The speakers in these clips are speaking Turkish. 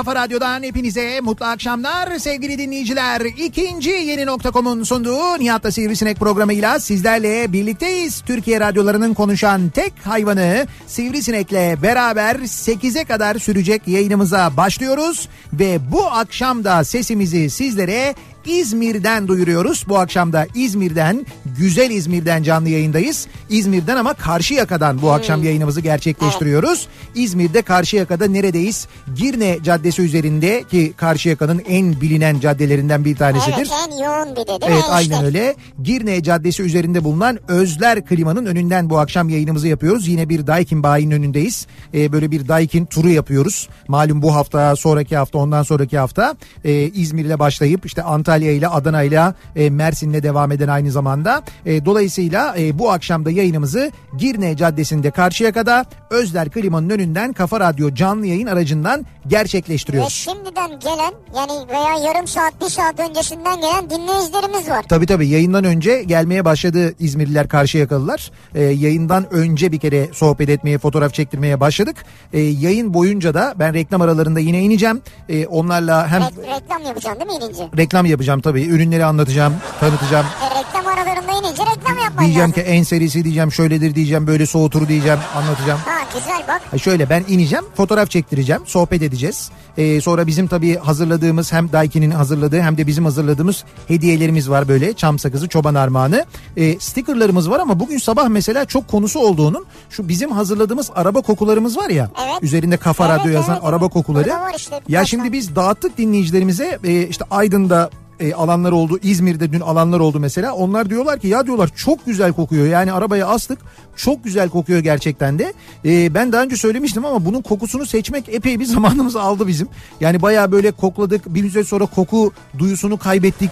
kafa radyodan hepinize mutlu akşamlar sevgili dinleyiciler. İkinci yeni nokta.com'un sunduğu Nihat'la Sivrisinek programıyla sizlerle birlikteyiz. Türkiye radyolarının konuşan tek hayvanı Sivrisinek'le beraber 8'e kadar sürecek yayınımıza başlıyoruz. Ve bu akşam da sesimizi sizlere İzmir'den duyuruyoruz. Bu akşam da İzmir'den, güzel İzmir'den canlı yayındayız. İzmir'den ama Karşıyaka'dan bu akşam yayınımızı gerçekleştiriyoruz. İzmir'de Karşıyaka'da neredeyiz? Girne Caddesi üzerinde ki Karşıyaka'nın en bilinen caddelerinden bir tanesidir. Evet en yoğun bir de değil mi? Evet En aynen işte. öyle. Girne Caddesi üzerinde bulunan Özler Klima'nın önünden bu akşam yayınımızı yapıyoruz. Yine bir Daikin bayinin önündeyiz. Ee, böyle bir Daikin turu yapıyoruz. Malum bu hafta, sonraki hafta, ondan sonraki hafta e, İzmir'le başlayıp işte Antalya ile Adana ile e, Mersin'le devam eden aynı zamanda. E, dolayısıyla e, bu akşam da yayınımızı Girne Caddesi'nde Karşıyaka'da Özler Klima'nın önünden Kafa Radyo canlı yayın aracından Ve gerçekleştiriyoruz. şimdiden gelen yani veya yarım saat bir saat öncesinden gelen dinleyicilerimiz var. Tabii tabii yayından önce gelmeye başladı İzmirliler Karşıyakalılar. Ee, yayından önce bir kere sohbet etmeye, fotoğraf çektirmeye başladık. Ee, yayın boyunca da ben reklam aralarında yine ineceğim. Ee, onlarla hem Re- reklam yapacaksın değil mi inince? reklam yapacağım tabii. Ürünleri anlatacağım, tanıtacağım. E, reklam aralarında inince reklam yapman Diyeceğim lazım. ki en serisi diyeceğim, şöyledir diyeceğim, böyle soğutur diyeceğim, anlatacağım. Ha güzel bak. Ha Şöyle ben ineceğim, fotoğraf çektireceğim, sohbet edeceğiz. Ee, sonra bizim tabii hazırladığımız hem Daiki'nin hazırladığı hem de bizim hazırladığımız hediyelerimiz var böyle. Çam sakızı, çoban armağanı. Ee, stickerlarımız var ama bugün sabah mesela çok konusu olduğunun şu bizim hazırladığımız araba kokularımız var ya. Evet. Üzerinde kafa Evet, radyo yazan evet, araba kokuları. Burada var işte ya şimdi biz dağıttık dinleyicilerimize e, işte Aydın'da e, alanlar oldu. İzmir'de dün alanlar oldu mesela. Onlar diyorlar ki ya diyorlar çok güzel kokuyor. Yani arabaya astık. Çok güzel kokuyor gerçekten de. E, ben daha önce söylemiştim ama bunun kokusunu seçmek epey bir zamanımızı aldı bizim. Yani bayağı böyle kokladık. Bir müddet sonra koku duyusunu kaybettik.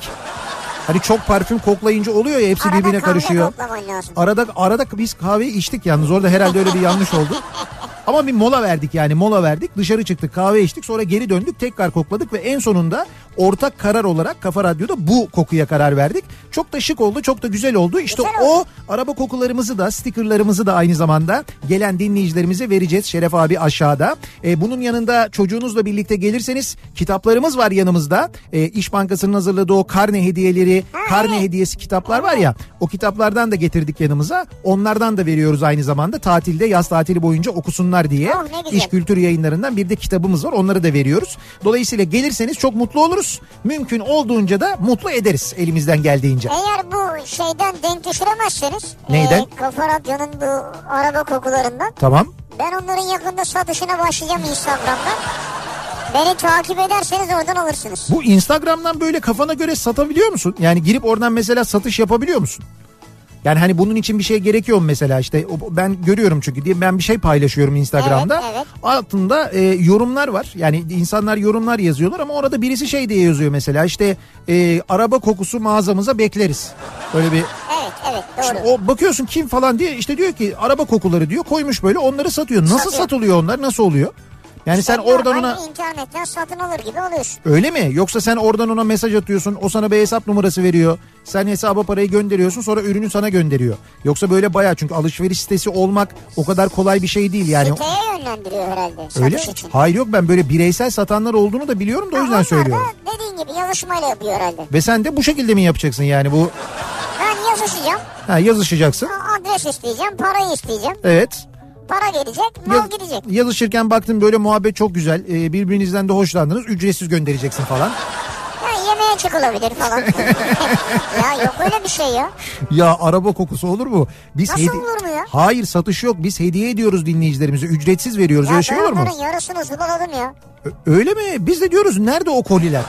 Hani çok parfüm koklayınca oluyor ya hepsi Arada birbirine kahve karışıyor. Arada arada biz kahveyi içtik yalnız orada herhalde öyle bir yanlış oldu. Ama bir mola verdik yani mola verdik dışarı çıktık kahve içtik sonra geri döndük tekrar kokladık ve en sonunda ortak karar olarak Kafa Radyo'da bu kokuya karar verdik. Çok da şık oldu çok da güzel oldu. İşte Güzel o araba kokularımızı da stickerlarımızı da aynı zamanda gelen dinleyicilerimize vereceğiz. Şeref abi aşağıda. E, bunun yanında çocuğunuzla birlikte gelirseniz kitaplarımız var yanımızda. E, İş Bankası'nın hazırladığı o karne hediyeleri, karne hediyesi kitaplar var ya o kitaplardan da getirdik yanımıza. Onlardan da veriyoruz aynı zamanda tatilde yaz tatili boyunca okusunlar diye. Oh. İş Kültür yayınlarından bir de kitabımız var onları da veriyoruz. Dolayısıyla gelirseniz çok mutlu oluruz. Mümkün olduğunca da mutlu ederiz elimizden geldiğince. Eğer bu şeyden denk düşüremezseniz. Neyden? e, Kafa Radyo'nun bu araba kokularından. Tamam. Ben onların yakında satışına başlayacağım Instagram'dan. Beni takip ederseniz oradan alırsınız. Bu Instagram'dan böyle kafana göre satabiliyor musun? Yani girip oradan mesela satış yapabiliyor musun? Yani hani bunun için bir şey gerekiyor mu mesela işte ben görüyorum çünkü diye ben bir şey paylaşıyorum Instagram'da. Evet, evet. Altında e, yorumlar var. Yani insanlar yorumlar yazıyorlar ama orada birisi şey diye yazıyor mesela işte e, araba kokusu mağazamıza bekleriz. Böyle bir Evet evet doğru. Şimdi o bakıyorsun kim falan diye işte diyor ki araba kokuları diyor koymuş böyle onları satıyor. Nasıl Satıyor. satılıyor onlar nasıl oluyor? Yani sen İşte oradan normal ona internetten satın alır gibi oluyorsun. öyle mi? Yoksa sen oradan ona mesaj atıyorsun o sana bir hesap numarası veriyor. Sen hesaba parayı gönderiyorsun sonra ürünü sana gönderiyor. Yoksa böyle bayağı çünkü alışveriş sitesi olmak o kadar kolay bir şey değil yani. Siteye yönlendiriyor herhalde Öyle için. Hayır yok ben böyle bireysel satanlar olduğunu da biliyorum da o yüzden söylüyorum. da dediğin gibi yazışmayla yapıyor herhalde. Ve sen de bu şekilde mi yapacaksın yani bu Ben yazışacağım, ha, yazışacaksın. adres isteyeceğim, parayı isteyeceğim. Evet. Para gelecek, mal Yaz- gidecek. yazışırken baktın böyle muhabbet çok güzel. e, birbirinizden de hoşlandınız. Ücretsiz göndereceksin falan. Ha, yemeğe çıkılabilir falan. ya yok öyle bir şey ya. Ya araba kokusu olur mu? Biz Nasıl olur mu ya? Hayır satış yok. Biz hediye ediyoruz dinleyicilerimize. Ücretsiz veriyoruz. Ya Öyle şey olur mu? onların yarısını zıbaladım ya. Ö- Öyle mi? Biz de diyoruz nerede o koliler?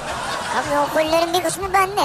Tabii o kollerin bir kısmı bende.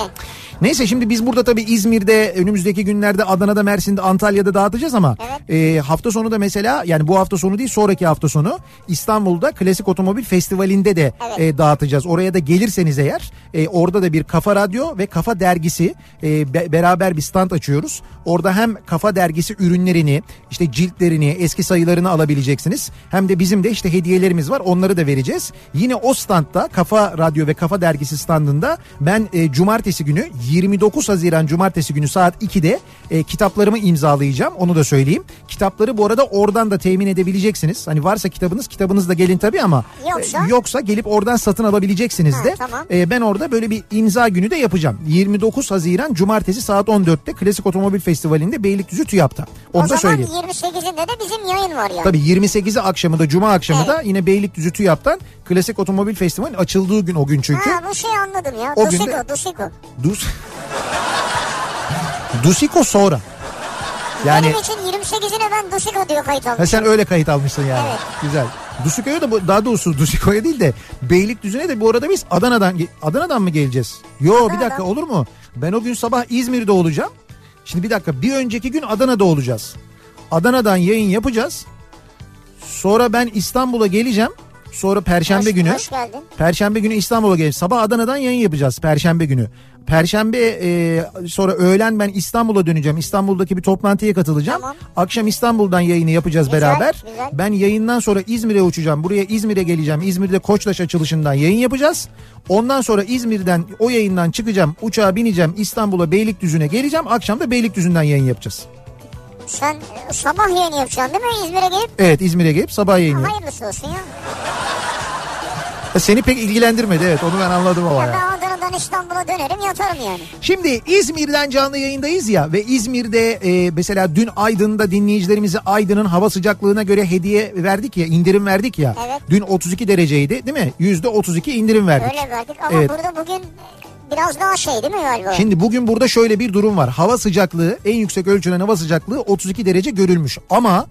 Neyse şimdi biz burada tabii İzmir'de önümüzdeki günlerde Adana'da Mersin'de Antalya'da dağıtacağız ama e, hafta sonu da mesela yani bu hafta sonu değil sonraki hafta sonu İstanbul'da Klasik Otomobil Festivali'nde de Evet. e, dağıtacağız. Oraya da gelirseniz eğer e, orada da bir Kafa Radyo ve Kafa Dergisi e, be- beraber bir stand açıyoruz. Orada hem Kafa Dergisi ürünlerini işte ciltlerini eski sayılarını alabileceksiniz. Hem de bizim de işte hediyelerimiz var onları da vereceğiz. Yine o standta Kafa Radyo ve Kafa Dergisi standında ben e, cumartesi günü 29 Haziran cumartesi günü saat 2'de e, kitaplarımı imzalayacağım. Onu da söyleyeyim. Kitapları bu arada oradan da temin edebileceksiniz. Hani varsa kitabınız kitabınızla gelin tabii ama Yoksa? e, yoksa gelip oradan satın alabileceksiniz Ha, de. tamam. E, ben orada böyle bir imza günü de yapacağım. 29 Haziran cumartesi saat 14'te Klasik Otomobil Festivali'nde Beylikdüzü TÜYAP'ta. Onu o da zaman söyleyeyim. 28'inde de bizim yayın var yani. Tabii 28'i akşamı da cuma akşamı da yine Beylikdüzü TÜYAP'tan Klasik Otomobil Festivali'nin açıldığı gün o gün çünkü. Ha bu şeyi anladım ya. O Dusiko, günde- Dusiko. Dus... Dusiko Yani Benim için 28'ine ben Dusiko diyor kayıt ha almışım. sen öyle kayıt almışsın yani. Evet. Güzel. Dusiko'ya da bu- daha doğrusu Dusiko'ya değil de Beylikdüzü'ne de bu arada biz Adana'dan Adana'dan mı geleceğiz? Yo bir Adana'dan. dakika olur mu? Ben o gün sabah İzmir'de olacağım. Şimdi bir dakika bir önceki gün Adana'da olacağız. Adana'dan yayın yapacağız. Sonra ben İstanbul'a geleceğim. Sonra Perşembe Hoş- günü. hoş geldin. Perşembe günü İstanbul'a geleceğiz. Sabah Adana'dan yayın yapacağız Perşembe günü. Perşembe e, sonra öğlen ben İstanbul'a döneceğim. İstanbul'daki bir toplantıya katılacağım. Tamam. Akşam İstanbul'dan yayını yapacağız Güzel, beraber. güzel. Ben yayından sonra İzmir'e uçacağım. Buraya İzmir'e geleceğim. İzmir'de Koçtaş açılışından yayın yapacağız. Ondan sonra İzmir'den o yayından çıkacağım. Uçağa bineceğim. İstanbul'a Beylikdüzü'ne geleceğim. Akşam da Beylikdüzü'nden yayın yapacağız. Sen e, sabah yayını yapacaksın değil mi İzmir'e gelip? Evet İzmir'e gelip sabah yayın yap- Hayırlısı olsun ya. Seni pek ilgilendirmedi evet onu ben anladım ama Ya ya. İstanbul'a dönerim yatarım yani. Şimdi İzmir'den canlı yayındayız ya ve İzmir'de e, mesela dün Aydın'da dinleyicilerimize Aydın'ın hava sıcaklığına göre hediye verdik ya indirim verdik ya. Evet. Dün 32 dereceydi değil mi? Yüzde 32 indirim verdik. Öyle verdik ama Evet. burada bugün biraz daha şey değil mi galiba? Şimdi bugün burada şöyle bir durum var. Hava sıcaklığı en yüksek ölçülen hava sıcaklığı 32 derece görülmüş. Ama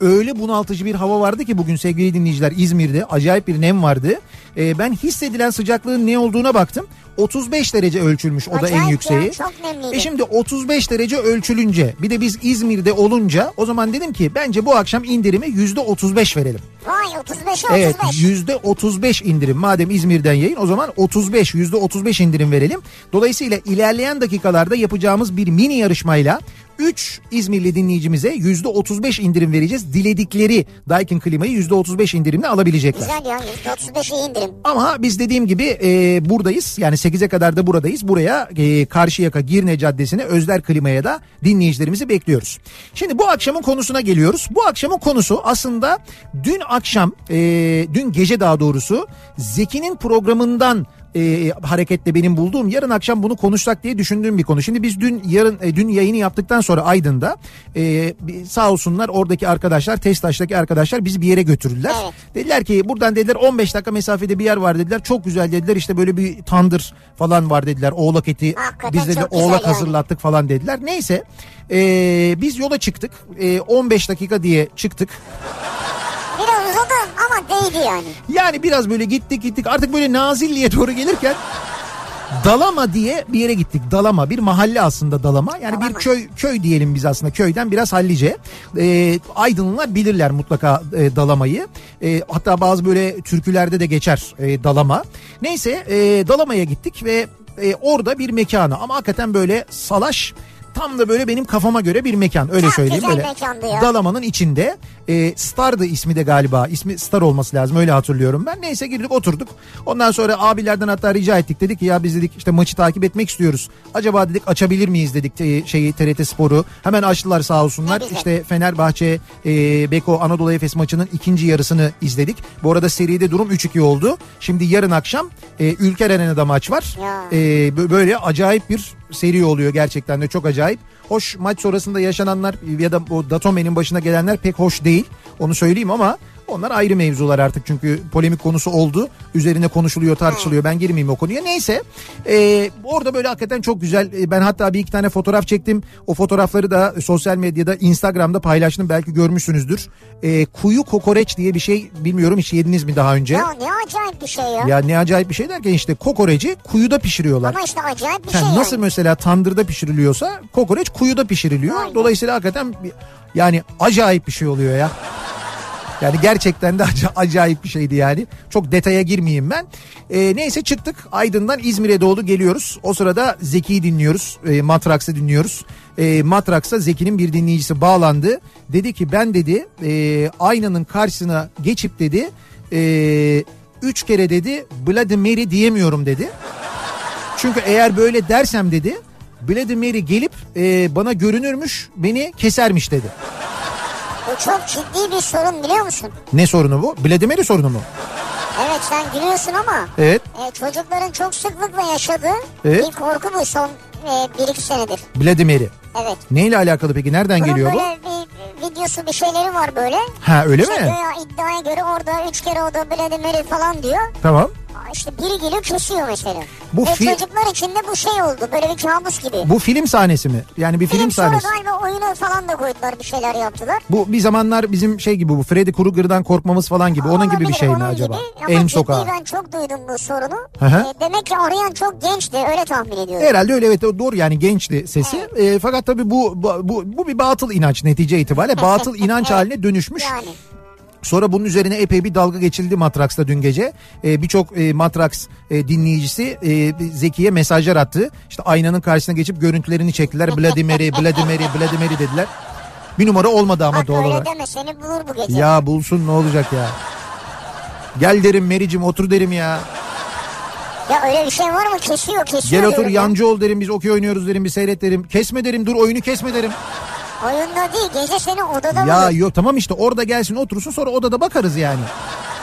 öyle bunaltıcı bir hava vardı ki bugün sevgili dinleyiciler İzmir'de acayip bir nem vardı. Ee, ben hissedilen sıcaklığın ne olduğuna baktım. 35 derece ölçülmüş o da Acayip en ya, yükseği. çok nemliydi. E şimdi 35 derece ölçülünce bir de biz İzmir'de olunca o zaman dedim ki bence bu akşam indirimi %35 verelim. Vay 35'e Evet 35. yüzde 35 indirim madem İzmir'den yayın o zaman 35 yüzde 35 indirim verelim. Dolayısıyla ilerleyen dakikalarda yapacağımız bir mini yarışmayla 3 İzmirli dinleyicimize yüzde 35 indirim vereceğiz. Diledikleri Daikin klimayı yüzde 35 indirimle alabilecekler. Güzel ya %35'e indirim. Ama biz dediğim gibi e, buradayız. Yani 8'e kadar da buradayız. Buraya e, Karşıyaka Girne Caddesi'ne Özler Klima'ya da dinleyicilerimizi bekliyoruz. Şimdi bu akşamın konusuna geliyoruz. Bu akşamın konusu aslında dün akşam, e, dün gece daha doğrusu Zeki'nin programından e, hareketle benim bulduğum yarın akşam bunu konuşsak diye düşündüğüm bir konu. Şimdi biz dün yarın e, dün yayını yaptıktan sonra Aydın'da e, sağ olsunlar oradaki arkadaşlar Testaş'taki arkadaşlar bizi bir yere götürdüler. Evet. Dediler ki buradan dediler 15 dakika mesafede bir yer var dediler. Çok güzel dediler işte böyle bir tandır falan var dediler. Oğlak eti Hakikaten biz güzel oğlak yani. hazırlattık falan dediler. Neyse ee, biz yola çıktık. Ee, 15 dakika diye çıktık. Değdi yani. Yani biraz böyle gittik gittik artık böyle Nazilli'ye doğru gelirken Dalama diye bir yere gittik. Dalama bir mahalle aslında Dalama. Yani bir Dalama. köy köy diyelim biz aslında köyden biraz hallice. Ee, Aydınlılar bilirler mutlaka e, Dalamayı. E, hatta bazı böyle türkülerde de geçer e, Dalama. Neyse e, Dalama'ya gittik ve e, orada bir mekana ama hakikaten böyle salaş tam da böyle benim kafama göre bir mekan öyle Çok söyleyeyim böyle. Dalaman'ın içinde e, Star'dı ismi de galiba. İsmi Star olması lazım öyle hatırlıyorum ben. Neyse girdik oturduk. Ondan sonra abilerden hatta rica ettik. Dedik ki ya biz dedik işte maçı takip etmek istiyoruz. Acaba dedik açabilir miyiz dedik e, şeyi TRT Spor'u. Hemen açtılar sağ olsunlar. İşte Fenerbahçe e, Beko Anadolu Efes maçının ikinci yarısını izledik. Bu arada seride durum 3-2 oldu. Şimdi yarın akşam e, Ülker Arena'da maç var. E, bö- böyle acayip bir seri oluyor gerçekten de çok acayip. Hoş maç sonrasında yaşananlar ya da o Datome'nin başına gelenler pek hoş değil. Onu söyleyeyim ama onlar ayrı mevzular artık çünkü polemik konusu oldu. Üzerine konuşuluyor tartışılıyor ben girmeyeyim o konuya. Neyse e, orada böyle hakikaten çok güzel E, ben hatta bir iki tane fotoğraf çektim. O fotoğrafları da sosyal medyada Instagram'da paylaştım belki görmüşsünüzdür. E, kuyu kokoreç diye bir şey bilmiyorum hiç yediniz mi daha önce? Ya ne acayip bir şey ya. Ya ne acayip bir şey derken işte kokoreci kuyuda pişiriyorlar. Ama işte acayip bir Ha, şey nasıl yani. mesela tandırda pişiriliyorsa kokoreç kuyuda pişiriliyor. Aynen. Dolayısıyla hakikaten yani acayip bir şey oluyor ya. Yani gerçekten de aca- acayip bir şeydi yani. Çok detaya girmeyeyim ben. Ee, neyse çıktık Aydın'dan İzmir'e doğru geliyoruz. O sırada Zeki'yi dinliyoruz. E, Matraks'ı dinliyoruz. E, Matraks'a Zeki'nin bir dinleyicisi bağlandı. Dedi ki ben dedi e, aynanın karşısına geçip dedi e, üç kere dedi Bloody Mary diyemiyorum dedi. Çünkü eğer böyle dersem dedi Bloody Mary gelip e, bana görünürmüş beni kesermiş dedi. Bu çok ciddi bir sorun biliyor musun? Ne sorunu bu? Mary sorunu mu? Evet sen gülüyorsun ama Evet. e, çocukların çok sıklıkla yaşadığı Evet. bir korku bu son e, bir iki senedir. Mary. Evet. Neyle alakalı peki? Nereden Bunun geliyor bu? böyle bir videosu bir şeyleri var böyle. Ha öyle İşte mi? göya iddiaya göre orada üç kere o da Mary falan diyor. Tamam. İşte biri geliyor kesiyor mesela. Bu Ve fi- çocuklar için de bu şey oldu böyle bir kabus gibi. Bu film sahnesi mi? Yani bir film, Film sonra sahnesi. galiba oyunu falan da koydular bir şeyler yaptılar. Bu bir zamanlar bizim şey gibi bu Freddy Krueger'dan korkmamız falan gibi. Onun gibi bir şey mi acaba? Gibi. Ciddi sokağı. ben çok duydum bu sorunu. Hı hı. E, demek ki arayan çok gençti öyle tahmin ediyorum. Herhalde öyle evet doğru yani gençti sesi. E, fakat tabii bu, bu bu bu bir batıl inanç netice itibariyle batıl inanç Evet. haline dönüşmüş. Yani. Sonra bunun üzerine epey bir dalga geçildi Matraks'ta dün gece. Ee, Birçok e, Matraks e, dinleyicisi e, Zeki'ye mesajlar attı. İşte aynanın karşısına geçip görüntülerini çektiler. Mary, Bloody Mary dediler. Bir numara olmadı ama Bak doğal olarak. deme seni bulur bu gece. Ya bulsun ne olacak ya. Gel derim Mary'cim otur derim ya. Ya öyle bir şey var mı? Kesiyor kesiyor. Gel otur ya. yancı ol derim biz okey oynuyoruz derim bir seyret derim. Kesme derim dur oyunu kesme derim. Oyunda değil gece seni odada Ya bulur. yok tamam işte orada gelsin otursun sonra odada bakarız yani.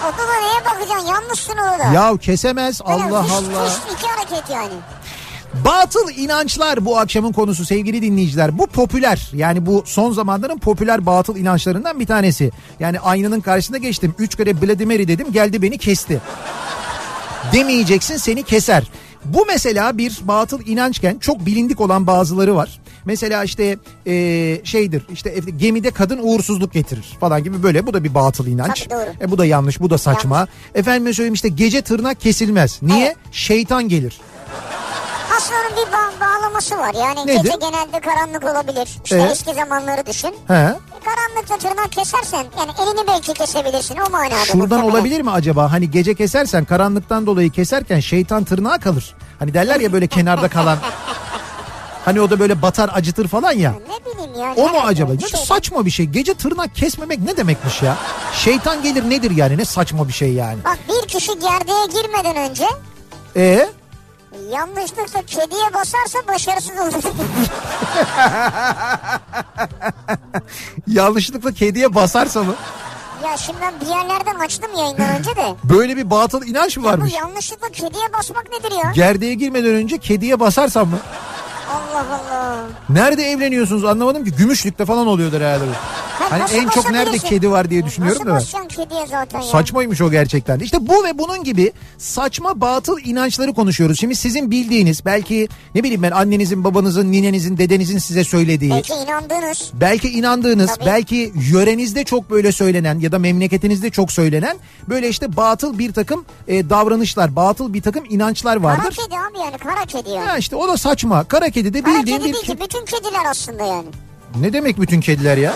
Odada neye bakacaksın? Yanlışsın odada. Ya kesemez Böyle Allah fış Allah. fış iki hareket yani. Batıl inançlar bu akşamın konusu sevgili dinleyiciler. Bu popüler yani bu son zamanların popüler batıl inançlarından bir tanesi. Yani aynanın karşısına geçtim. Üç kere Mary dedim geldi beni kesti. Demeyeceksin seni keser. Bu mesela bir batıl inançken çok bilindik olan bazıları var. Mesela işte e, şeydir işte gemide kadın uğursuzluk getirir falan gibi böyle bu da bir batıl inanç. Tabii, doğru. E, bu da yanlış bu da saçma. Efendime söyleyeyim işte gece tırnak kesilmez. Niye? Evet. Şeytan gelir. Aslında bir ba- bağlaması var. Yani Nedir? gece genelde karanlık olabilir. İşte Evet. eski zamanları düşün. He. E, Karanlıkta tırnak kesersen yani elini belki kesebilirsin o manada. Şuradan muhtemelen. olabilir mi acaba? Hani gece kesersen karanlıktan dolayı keserken şeytan tırnağa kalır. Hani derler ya böyle kenarda kalan. Hani o da böyle batar acıtır falan ya. Ne bileyim ya. O mu acaba? Ne şey. saçma bir şey. Gece tırnak kesmemek ne demekmiş ya? Şeytan gelir nedir yani? Ne saçma bir şey yani. Bak bir kişi gerdeğe girmeden önce E yanlışlıkla kediye basarsa başarısız olur. yanlışlıkla kediye basarsa mı? ya şimdi ben bir yerlerden açtım yayından önce de. Böyle bir batıl inanç mı Bu varmış? yanlışlıkla kediye basmak nedir ya? Gerdeğe girmeden önce kediye basarsam mı? Allah Allah. Nerede evleniyorsunuz anlamadım ki. Gümüşlükte falan oluyordur herhalde. Ha Hani nasıl en çok nerede kedi var diye düşünüyorum Nasıl da. basacaksın kediye zaten ya? Saçmaymış o gerçekten. İşte bu ve bunun gibi saçma batıl inançları konuşuyoruz. Şimdi sizin bildiğiniz belki ne bileyim ben annenizin, babanızın, ninenizin, dedenizin size söylediği. Belki inandığınız. Belki inandığınız, Tabii. belki yörenizde çok böyle söylenen ya da memleketinizde çok söylenen böyle işte batıl bir takım e, davranışlar, batıl bir takım inançlar Kara vardır. kedi abi yani kara kedi yani. Ha işte o da saçma. Kara kedi de Kara bildiğin kedi bir... ki bütün kediler aslında yani. Ne demek bütün kediler ya?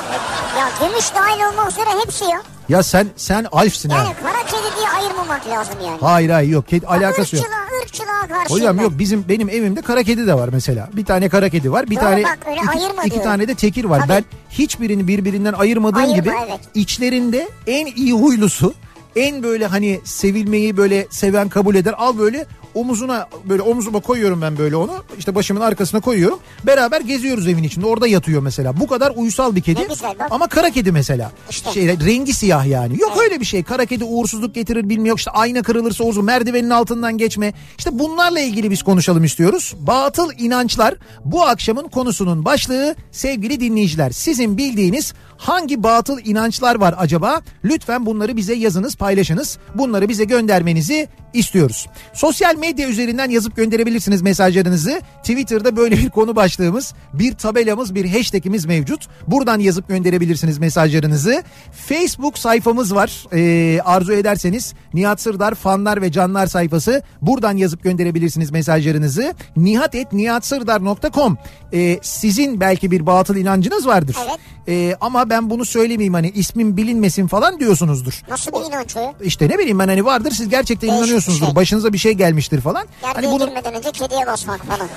Ya gümüş dahil olmak üzere hepsi ya. Ya sen sen alfsin Yani ha. kara kedi diye ayırmamak lazım yani. Hayır hayır yok kedi alakası yok. Irkçılığa, ırkçılığa karşı. Hocam yok bizim benim evimde kara kedi de var mesela. Bir tane kara kedi var. Bir Doğru tane bak, öyle iki, ayırma iki tane de tekir var. Tabii. Ben hiçbirini birbirinden ayırmadığım Ayırma, gibi evet. içlerinde en iyi huylusu, en böyle hani sevilmeyi böyle seven kabul eder. Al böyle omuzuna böyle omuzuma koyuyorum ben böyle onu. İşte başımın arkasına koyuyorum. Beraber geziyoruz evin içinde. Orada yatıyor mesela. Bu kadar uysal bir kedi. Güzel. Ama kara kedi mesela. İşte. Şey, rengi siyah yani. Yok öyle bir şey. Kara kedi uğursuzluk getirir bilmiyor. İşte ayna kırılırsa uğursuz. Merdivenin altından geçme. İşte bunlarla ilgili biz konuşalım istiyoruz. Batıl inançlar bu akşamın konusunun başlığı sevgili dinleyiciler. Sizin bildiğiniz hangi batıl inançlar var acaba? Lütfen bunları bize yazınız paylaşınız. Bunları bize göndermenizi istiyoruz. Sosyal medya üzerinden yazıp gönderebilirsiniz mesajlarınızı. Twitter'da böyle bir konu başlığımız, bir tabelamız, bir hashtagimiz mevcut. Buradan yazıp gönderebilirsiniz mesajlarınızı. Facebook sayfamız var. Ee, arzu ederseniz Nihat Sırdar fanlar ve canlar sayfası. Buradan yazıp gönderebilirsiniz mesajlarınızı. nihatetnihatsırdar.com ee, Sizin belki bir batıl inancınız vardır. Evet. Ee, ama ben bunu söylemeyeyim hani ismim bilinmesin falan diyorsunuzdur. Nasıl bir inanç o? İşte ne bileyim ben hani vardır siz gerçekten Değişik inanıyorsunuzdur. şey. Başınıza bir şey gelmiştir falan. Yerliğe Hani bunu girmeden önce kediye basmak falan.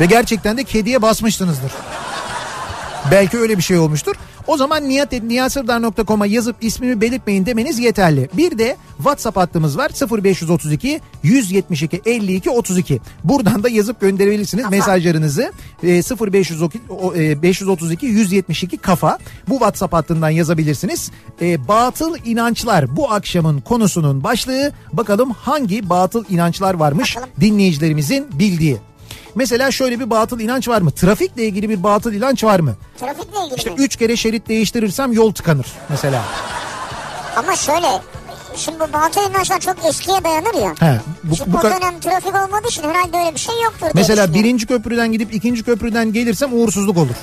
ve gerçekten de kediye basmışsınızdır. Belki öyle bir şey olmuştur. O zaman niyat niyasırdar.com'a yazıp ismimi belirtmeyin demeniz yeterli. Bir de WhatsApp hattımız var 0532 172 52 32. Buradan da yazıp gönderebilirsiniz mesajlarınızı. E, 0532 o, e, 532 172 kafa. Bu WhatsApp hattından yazabilirsiniz. E, batıl inançlar bu akşamın konusunun başlığı. Bakalım hangi batıl inançlar varmış Bakalım. dinleyicilerimizin bildiği. Mesela şöyle bir batıl inanç var mı? Trafikle ilgili bir batıl inanç var mı? Trafikle ilgili İşte mi? üç kere şerit değiştirirsem yol tıkanır mesela. Ama şöyle şimdi bu batıl inançlar çok eskiye dayanır ya. He, bu, Şimdi bu o dönem trafik olmadığı için herhalde öyle bir şey yoktur mesela birinci köprüden gidip ikinci köprüden gelirsem uğursuzluk olur.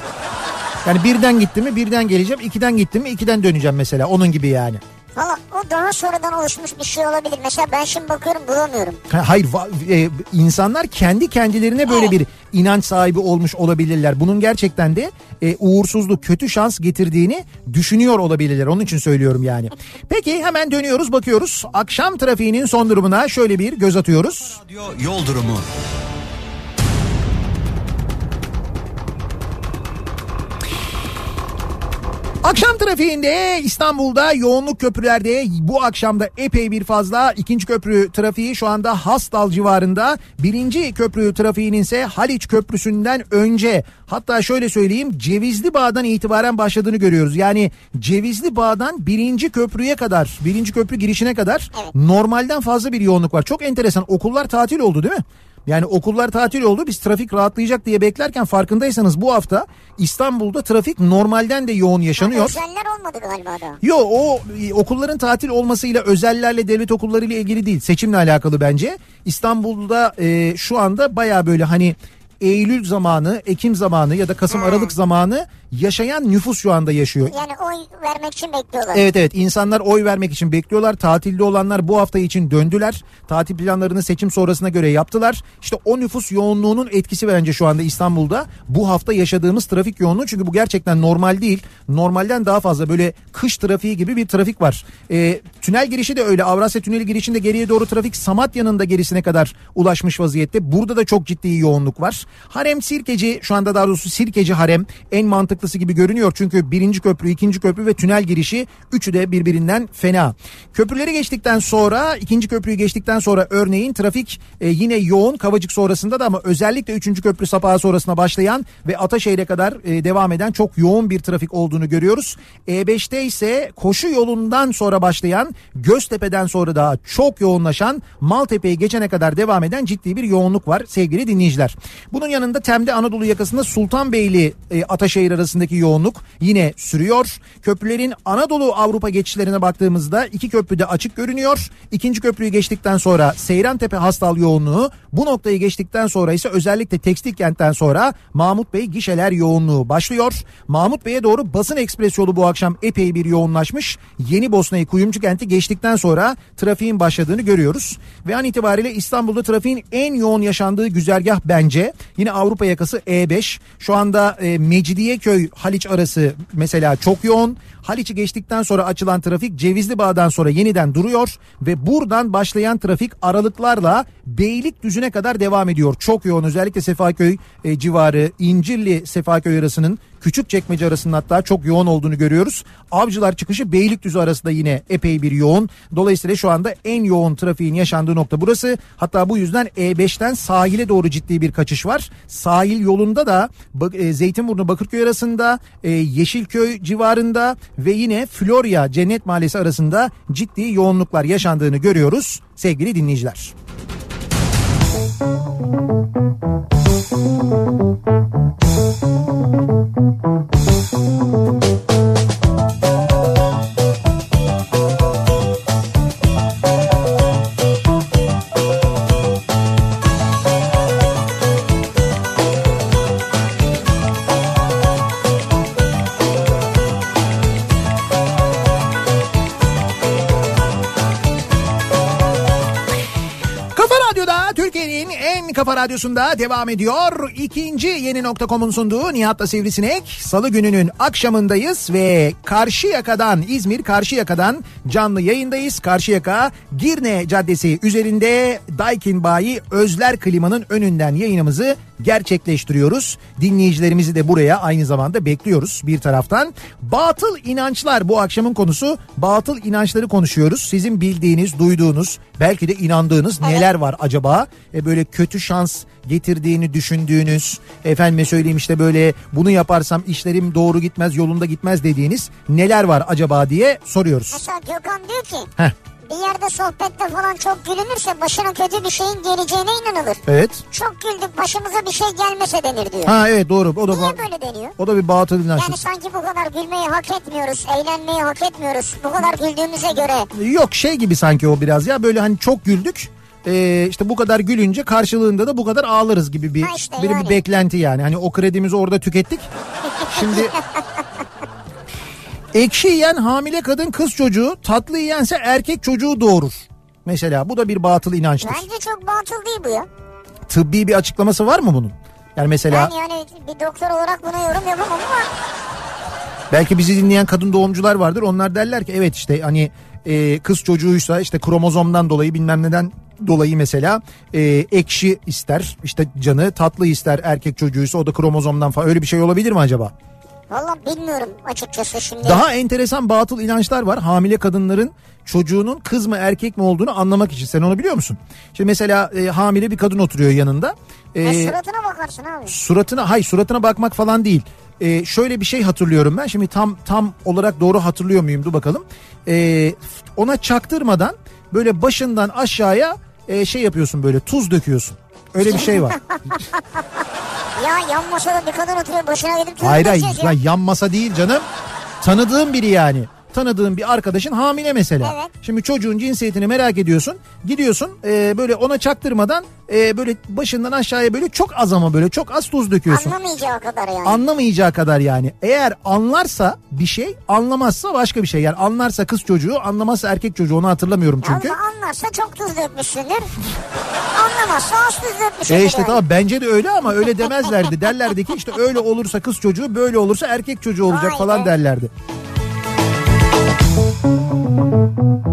Yani birden gittim mi birden geleceğim, ikiden gittim mi ikiden döneceğim mesela onun gibi yani. Valla o daha sonradan oluşmuş bir şey olabilir. Mesela ben şimdi bakıyorum bulamıyorum. Ha, Hayır va- e, insanlar kendi kendilerine böyle Evet. bir inanç sahibi olmuş olabilirler. Bunun gerçekten de e, uğursuzluk, kötü şans getirdiğini düşünüyor olabilirler. Onun için söylüyorum yani. Peki hemen dönüyoruz bakıyoruz. Akşam trafiğinin son durumuna şöyle bir göz atıyoruz. Radyo yol durumu. Akşam trafiğinde İstanbul'da yoğunluk köprülerde bu akşamda epey bir fazla. İkinci köprü trafiği şu anda Hastal civarında. Birinci köprü trafiğinin ise Haliç Köprüsü'nden önce hatta şöyle söyleyeyim Cevizli Bağ'dan itibaren başladığını görüyoruz. Yani Cevizli Bağ'dan birinci köprüye kadar birinci köprü girişine kadar normalden fazla bir yoğunluk var. Çok enteresan okullar tatil oldu değil mi? Yani okullar tatil oldu biz trafik rahatlayacak diye beklerken farkındaysanız bu hafta İstanbul'da trafik normalden de yoğun yaşanıyor. Özeller olmadı galiba da. Yo o e, okulların tatil olmasıyla özellerle devlet okullarıyla ilgili değil seçimle alakalı bence. İstanbul'da e, şu anda baya böyle hani Eylül zamanı, Ekim zamanı ya da Kasım Aralık zamanı yaşayan nüfus şu anda yaşıyor. Yani oy vermek için bekliyorlar. Evet evet insanlar oy vermek için bekliyorlar. Tatilde olanlar bu hafta için döndüler. Tatil planlarını seçim sonrasına göre yaptılar. İşte o nüfus yoğunluğunun etkisi bence şu anda İstanbul'da. Bu hafta yaşadığımız trafik yoğunluğu çünkü bu gerçekten normal değil. Normalden daha fazla böyle kış trafiği gibi bir trafik var. Ee, tünel girişi de öyle. Avrasya Tüneli girişinde geriye doğru trafik Samatya'nın da gerisine kadar ulaşmış vaziyette. Burada da çok ciddi yoğunluk var. Harem Sirkeci şu anda daha doğrusu Sirkeci Harem en mantıklısı gibi görünüyor. Çünkü birinci köprü, ikinci köprü ve tünel girişi üçü de birbirinden fena. Köprüleri geçtikten sonra ikinci köprüyü geçtikten sonra örneğin trafik e, yine yoğun Kavacık sonrasında da ama özellikle üçüncü köprü sapağı sonrasına başlayan ve Ataşehir'e kadar e, devam eden çok yoğun bir trafik olduğunu görüyoruz. E5'te ise koşu yolundan sonra başlayan Göztepe'den sonra daha çok yoğunlaşan Maltepe'yi geçene kadar devam eden ciddi bir yoğunluk var sevgili dinleyiciler. Bunu Bunun yanında Tem'de Anadolu yakasında Sultanbeyli e, Ataşehir arasındaki yoğunluk yine sürüyor. Köprülerin Anadolu Avrupa geçişlerine baktığımızda iki köprü de açık görünüyor. İkinci köprüyü geçtikten sonra Seyrantepe Hastal yoğunluğu bu noktayı geçtikten sonra ise özellikle tekstil kentten sonra Mahmut Bey gişeler yoğunluğu başlıyor. Mahmut Bey'e doğru basın ekspres yolu bu akşam epey bir yoğunlaşmış. Yeni Bosna'yı Kuyumcu kenti geçtikten sonra trafiğin başladığını görüyoruz. Ve an itibariyle İstanbul'da trafiğin en yoğun yaşandığı güzergah bence yine Avrupa yakası E5. Şu anda e, Mecidiyeköy Haliç arası mesela çok yoğun. Haliç'i geçtikten sonra açılan trafik Cevizli Bağ'dan sonra yeniden duruyor ve buradan başlayan trafik aralıklarla Beylikdüzü'ne kadar devam ediyor. Çok yoğun özellikle Sefaköy e, civarı İncirli Sefaköy arasının Küçükçekmece arasının hatta çok yoğun olduğunu görüyoruz. Avcılar çıkışı Beylikdüzü arasında yine epey bir yoğun. Dolayısıyla şu anda en yoğun trafiğin yaşandığı nokta burası. Hatta bu yüzden E5'ten sahile doğru ciddi bir kaçış var. Sahil yolunda da e, Zeytinburnu Bakırköy arasında, e, Yeşilköy civarında ve yine Florya Cennet Mahallesi arasında ciddi yoğunluklar yaşandığını görüyoruz sevgili dinleyiciler. Kafa kafa radyosunda devam ediyor. İkinci yeni nokta.com'un sunduğu Nihat'la Sivrisinek. Salı gününün akşamındayız ve Karşıyaka'dan İzmir Karşıyaka'dan canlı yayındayız. Karşıyaka Girne Caddesi üzerinde Daikin Bayi Özler Klima'nın önünden yayınımızı gerçekleştiriyoruz. Dinleyicilerimizi de buraya aynı zamanda bekliyoruz bir taraftan. Batıl inançlar bu akşamın konusu. Batıl inançları konuşuyoruz. Sizin bildiğiniz, duyduğunuz, belki de inandığınız neler var acaba? E böyle kötü şans getirdiğini düşündüğünüz, efendime söyleyeyim işte böyle bunu yaparsam işlerim doğru gitmez, yolunda gitmez dediğiniz neler var acaba diye soruyoruz. Mesela Gökhan diyor ki Heh, bir yerde sohbette falan çok gülünürse başına kötü bir şeyin geleceğine inanılır. evet. Çok güldük başımıza bir şey gelmese denir diyor. Ha evet doğru. O da Niye böyle deniyor? o da bir batıl inanç. Yani sanki bu kadar gülmeyi hak etmiyoruz, eğlenmeyi hak etmiyoruz. Bu kadar güldüğümüze göre. Yok şey gibi sanki o biraz ya böyle hani çok güldük. Ee, işte bu kadar gülünce karşılığında da bu kadar ağlarız gibi bir Ha işte bir, bir yani. beklenti yani. Hani o kredimizi orada tükettik. Şimdi ekşi yiyen hamile kadın kız çocuğu, tatlı yiyense erkek çocuğu doğurur. Mesela bu da bir batıl inançtır. Bence çok batıl değil bu ya. Tıbbi bir açıklaması var mı bunun? Yani mesela Ben yani bir doktor olarak buna yorum yapamam ama Belki bizi dinleyen kadın doğumcular vardır. Onlar derler ki evet işte hani e, kız çocuğuysa işte kromozomdan dolayı bilmem neden dolayı mesela e, ekşi ister işte canı tatlı ister erkek çocuğuysa o da kromozomdan falan öyle bir şey olabilir mi acaba? Valla bilmiyorum açıkçası şimdi. Daha enteresan batıl inançlar var hamile kadınların çocuğunun kız mı erkek mi olduğunu anlamak için sen onu biliyor musun? Şimdi mesela e, hamile bir kadın oturuyor yanında. E, Ya suratına bakarsın abi. suratına hay suratına bakmak falan değil. Ee, şöyle bir şey hatırlıyorum ben. Şimdi tam tam olarak doğru hatırlıyor muyum? Dur bakalım. Ee, ona çaktırmadan böyle başından aşağıya e, şey yapıyorsun böyle tuz döküyorsun. Öyle bir şey var. Ya yan masada bir kadın oturuyor başına tuz hayır hayır ya yan masa değil canım. Tanıdığım biri yani. Tanıdığım bir arkadaşın hamile mesela. Evet. Şimdi çocuğun cinsiyetini merak ediyorsun. Gidiyorsun e, böyle ona çaktırmadan e, böyle başından aşağıya böyle çok az ama böyle çok az tuz döküyorsun. Anlamayacağı kadar yani. anlamayacağı kadar yani. Eğer anlarsa bir şey, anlamazsa başka bir şey. Yani anlarsa kız çocuğu, anlamazsa erkek çocuğu onu hatırlamıyorum çünkü. Ama anlarsa çok tuz dökmüşsündür. Anlamazsa az tuz dökmüşsündür. E işte tamam bence de öyle ama öyle demezlerdi. Derlerdi ki işte öyle olursa kız çocuğu, böyle olursa erkek çocuğu olacak Vay falan be. derlerdi. thank you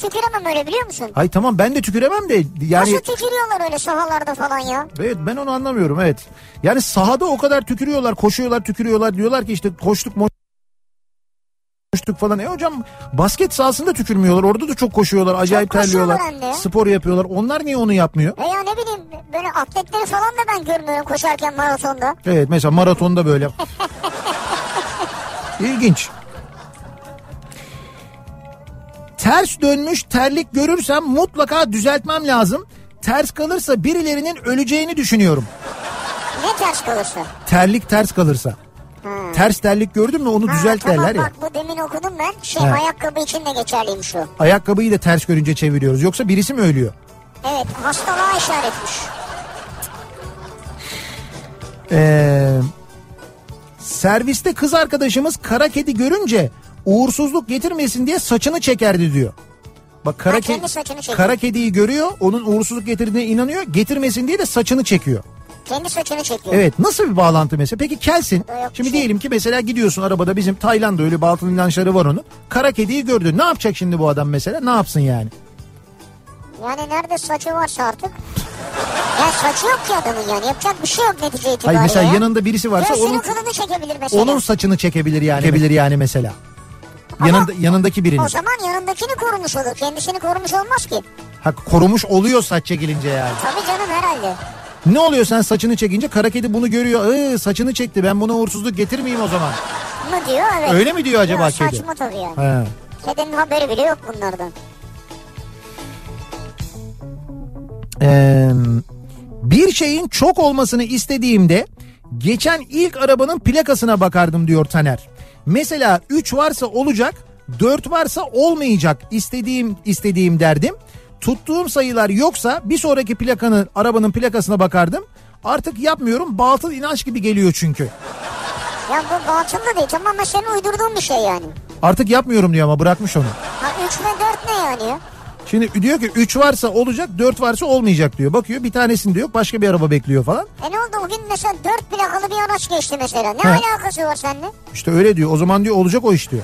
tüküremem öyle biliyor musun? Ay tamam ben de tüküremem de yani Nasıl tükürüyorlar öyle sahalarda falan ya? evet ben onu anlamıyorum evet. Yani sahada o kadar tükürüyorlar, koşuyorlar, tükürüyorlar diyorlar ki işte koştuk mo- koştuk falan. E hocam basket sahasında tükürmüyorlar. Orada da çok koşuyorlar. Acayip Çok terliyorlar. Spor yapıyorlar. Onlar niye onu yapmıyor? Veya ne bileyim böyle atletleri falan da ben görmüyorum koşarken maratonda. Evet mesela maratonda böyle. İlginç. Ters dönmüş terlik görürsem mutlaka düzeltmem lazım. Ters kalırsa birilerinin öleceğini düşünüyorum. Ne ters kalırsa? Terlik ters kalırsa. Ters terlik gördün mü onu Ha, düzelt tamam, derler ya. bak bu demin okudum ben. Şey He. ayakkabı için de geçerliymiş o. Ayakkabıyı da ters görünce çeviriyoruz. Yoksa birisi mi ölüyor? Evet hastalığa işaretmiş. Ee, serviste kız arkadaşımız kara kedi görünce uğursuzluk getirmesin diye saçını çekerdi diyor. Bak kara, Ha, ke- kara kediyi görüyor onun uğursuzluk getirdiğine inanıyor getirmesin diye de saçını çekiyor. Kendi saçını çekiyor. Evet nasıl bir bağlantı mesela peki kelsin şimdi şey. diyelim ki mesela gidiyorsun arabada bizim Tayland'da öyle batıl inançları var onun. Kara kediyi gördün ne yapacak şimdi bu adam mesela ne yapsın yani? Yani nerede saçı varsa artık. Ya saçı yok ki adamın yani yapacak bir şey yok netice itibariyle. Hayır mesela ya. yanında birisi varsa Göğsünün onun, kılını çekebilir mesela. onun saçını çekebilir yani. Çekebilir yani mesela. Yanında, yanındaki birinin. O zaman yanındakini korumuş olur. Kendisini korumuş olmaz ki. Ha, korumuş oluyor saç çekilince yani. Tabii canım herhalde. Ne oluyor sen saçını çekince kara kedi bunu görüyor. Iı, saçını çekti ben buna uğursuzluk getirmeyeyim o zaman. Mı diyor evet. Öyle mi diyor acaba Ya, kedi? Saçma tabii yani. He. Kedinin haberi bile yok bunlardan. Ee, bir şeyin çok olmasını istediğimde geçen ilk arabanın plakasına bakardım diyor Taner. Mesela 3 varsa olacak, 4 varsa olmayacak istediğim istediğim derdim. Tuttuğum sayılar yoksa bir sonraki plakanın arabanın plakasına bakardım. Artık yapmıyorum batıl inanç gibi geliyor çünkü. Ya bu batıl da değil tamamen senin uydurduğun bir şey yani. Artık yapmıyorum diyor ama bırakmış onu. Ha 3 ve 4 ne yani ya? Şimdi diyor ki 3 varsa olacak 4 varsa olmayacak diyor. Bakıyor bir tanesinde yok başka bir araba bekliyor falan. E ne oldu o gün mesela 4 plakalı bir araç geçti mesela. Ne He. alakası var seninle? İşte öyle diyor o zaman diyor olacak o iş diyor.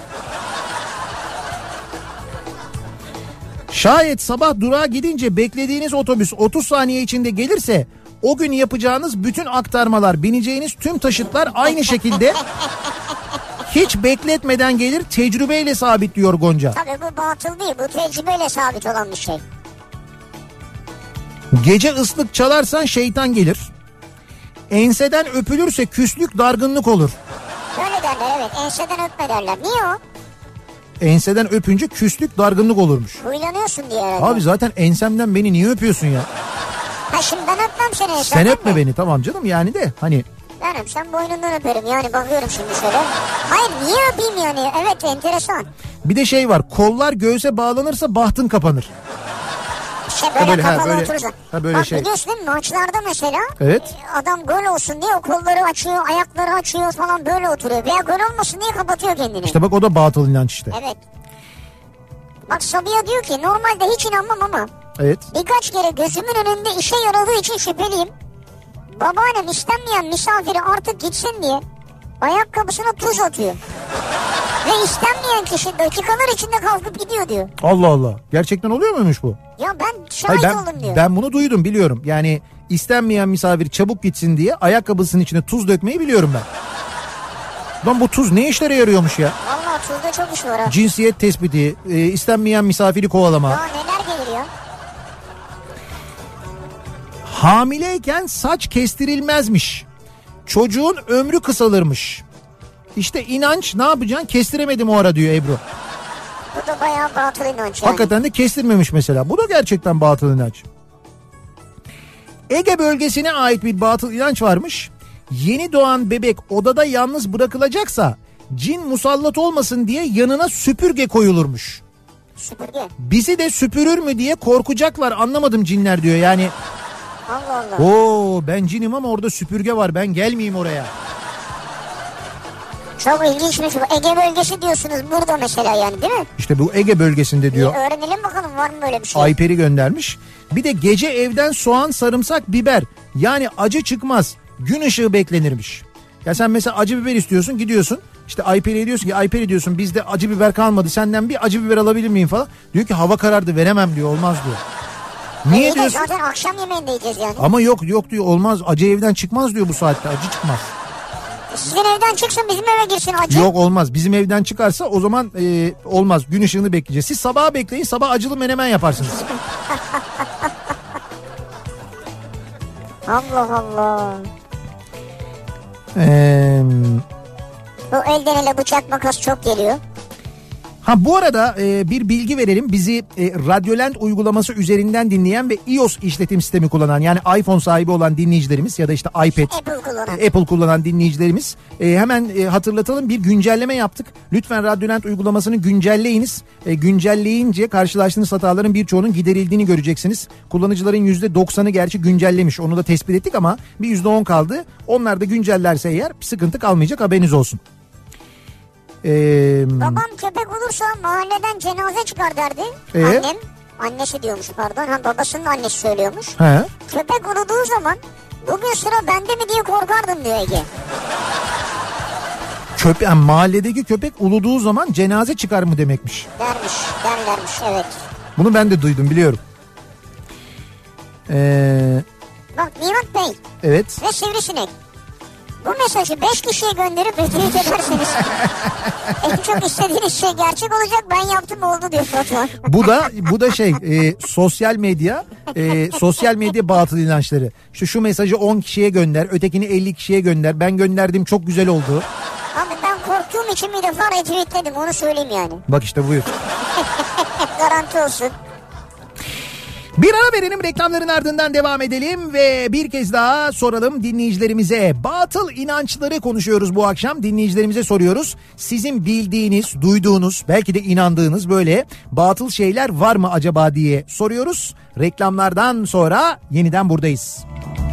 Şayet sabah durağa gidince beklediğiniz otobüs 30 saniye içinde gelirse o gün yapacağınız bütün aktarmalar, bineceğiniz tüm taşıtlar aynı şekilde hiç bekletmeden gelir tecrübeyle sabitliyor Gonca. Tabii bu batıl değil bu tecrübeyle sabit olan bir şey. Gece ıslık çalarsan şeytan gelir. Enseden öpülürse küslük dargınlık olur. Böyle derler evet enseden öpme derler. Niye o? Enseden öpünce küslük dargınlık olurmuş. Huylanıyorsun diye herhalde. Abi zaten ensemden beni niye öpüyorsun ya? Ha şimdi ben öpmem seni Sen öpme mi? beni tamam canım yani de hani Ben öpsem boynundan öperim yani bakıyorum şimdi şöyle. Hayır niye öpeyim yani? Evet enteresan. bir de şey var kollar göğse bağlanırsa bahtın kapanır. İşte böyle, böyle, ha, kapalı böyle- oturursan. ha, böyle Bak şey. biliyorsun değil mi maçlarda mesela Evet. adam gol olsun diye o kolları açıyor ayakları açıyor falan böyle oturuyor. Veya gol olmasın diye kapatıyor kendini. İşte bak o da batıl inanç işte. Evet. Bak Sabiha diyor ki normalde hiç inanmam ama Evet. birkaç kere gözümün önünde işe yaradığı için şüpheliyim. Babaannem istenmeyen misafiri artık gitsin diye ayakkabısına tuz atıyor. Ve istenmeyen kişi dakikalar içinde kalkıp gidiyor diyor. Allah Allah. Gerçekten oluyor muymuş bu? Ya ben Hayır, şahit ben, oldum diyor. ben bunu duydum biliyorum. Yani istenmeyen misafir çabuk gitsin diye ayakkabısının içine tuz dökmeyi biliyorum ben. Lan bu tuz ne işlere yarıyormuş ya? Vallahi tuzda çok iş var ha. Cinsiyet tespiti, e, istenmeyen misafiri kovalama. Daha neler Hamileyken saç kestirilmezmiş. Çocuğun ömrü kısalırmış. İşte inanç ne yapacaksın kestiremedim o ara diyor Ebru. Bu da bayağı batıl inanç yani. Hakikaten de kestirmemiş mesela. Bu da gerçekten batıl inanç. Ege bölgesine ait bir batıl inanç varmış. Yeni doğan bebek odada yalnız bırakılacaksa cin musallat olmasın diye yanına süpürge koyulurmuş. Süpürge. Bizi de süpürür mü diye korkacaklar anlamadım cinler diyor. Yani Allah Allah. o ben cinim ama orada süpürge var ben gelmeyeyim oraya. Çok ilginçmiş bu. Ege bölgesi diyorsunuz burada mesela yani değil mi? İşte bu Ege bölgesinde diyor. Bir öğrenelim bakalım var mı böyle bir şey? Ayperi göndermiş. Bir de gece evden soğan, sarımsak, biber yani acı çıkmaz. Gün ışığı beklenirmiş. Ya sen mesela acı biber istiyorsun gidiyorsun İşte Ayperi'ye diyorsun ki Ayperi diyorsun bizde acı biber kalmadı senden bir acı biber alabilir miyim falan. Diyor ki hava karardı veremem diyor olmaz diyor. Niye de diyorsun? zaten akşam yemeğinde yiyeceğiz yani. Ama yok yok diyor olmaz acı evden çıkmaz diyor bu saatte acı çıkmaz. Sizin evden çıksın bizim eve girsin acı. Yok olmaz bizim evden çıkarsa o zaman e, olmaz gün ışığını bekleyeceğiz. Siz sabaha bekleyin sabah acılı menemen yaparsınız. Allah Allah. Eee... Bu elden ele bıçak makas çok geliyor. Ha bu arada e, bir bilgi verelim. Bizi e, Radyolent uygulaması üzerinden dinleyen ve iOS işletim sistemi kullanan yani iPhone sahibi olan dinleyicilerimiz ya da işte iPad, Apple kullanan. e, Apple kullanan dinleyicilerimiz e, hemen e, hatırlatalım bir güncelleme yaptık. Lütfen Radyolent uygulamasını güncelleyiniz. E, güncelleyince karşılaştığınız hataların birçoğunun giderildiğini göreceksiniz. Kullanıcıların %90'ı gerçi güncellemiş onu da tespit ettik ama bir %10 kaldı. Onlar da güncellerse eğer sıkıntı kalmayacak haberiniz olsun. Eee... Babam köpek olursa mahalleden cenaze çıkar derdi. Ee? Annem. Annesi diyormuş pardon. Ha, babasının annesi söylüyormuş. He. Köpek uluduğu zaman bugün sıra bende mi diye korkardım diyor Ege. Köpe yani mahalledeki köpek uluduğu zaman cenaze çıkar mı demekmiş. Dermiş derlermiş evet. Bunu ben de duydum biliyorum. Ee, Bak Nihat Bey evet. ve Sivrisinek. Bu mesajı 5 kişiye gönderip retweet ederseniz en çok istediğiniz şey gerçek olacak ben yaptım oldu diyor Batuhan. Bu da bu da şey e, sosyal medya e, sosyal medya batıl inançları. İşte şu mesajı 10 kişiye gönder, ötekini 50 kişiye gönder. Ben gönderdim çok güzel oldu. Abi ben korktuğum için bir defa retweetledim onu söyleyeyim yani. Bak işte buyur. Garanti olsun. Bir ara verelim reklamların ardından devam edelim ve bir kez daha soralım dinleyicilerimize. Batıl inançları konuşuyoruz bu akşam. Dinleyicilerimize soruyoruz. Sizin bildiğiniz, duyduğunuz, belki de inandığınız böyle batıl şeyler var mı acaba diye soruyoruz. Reklamlardan sonra yeniden buradayız. Kah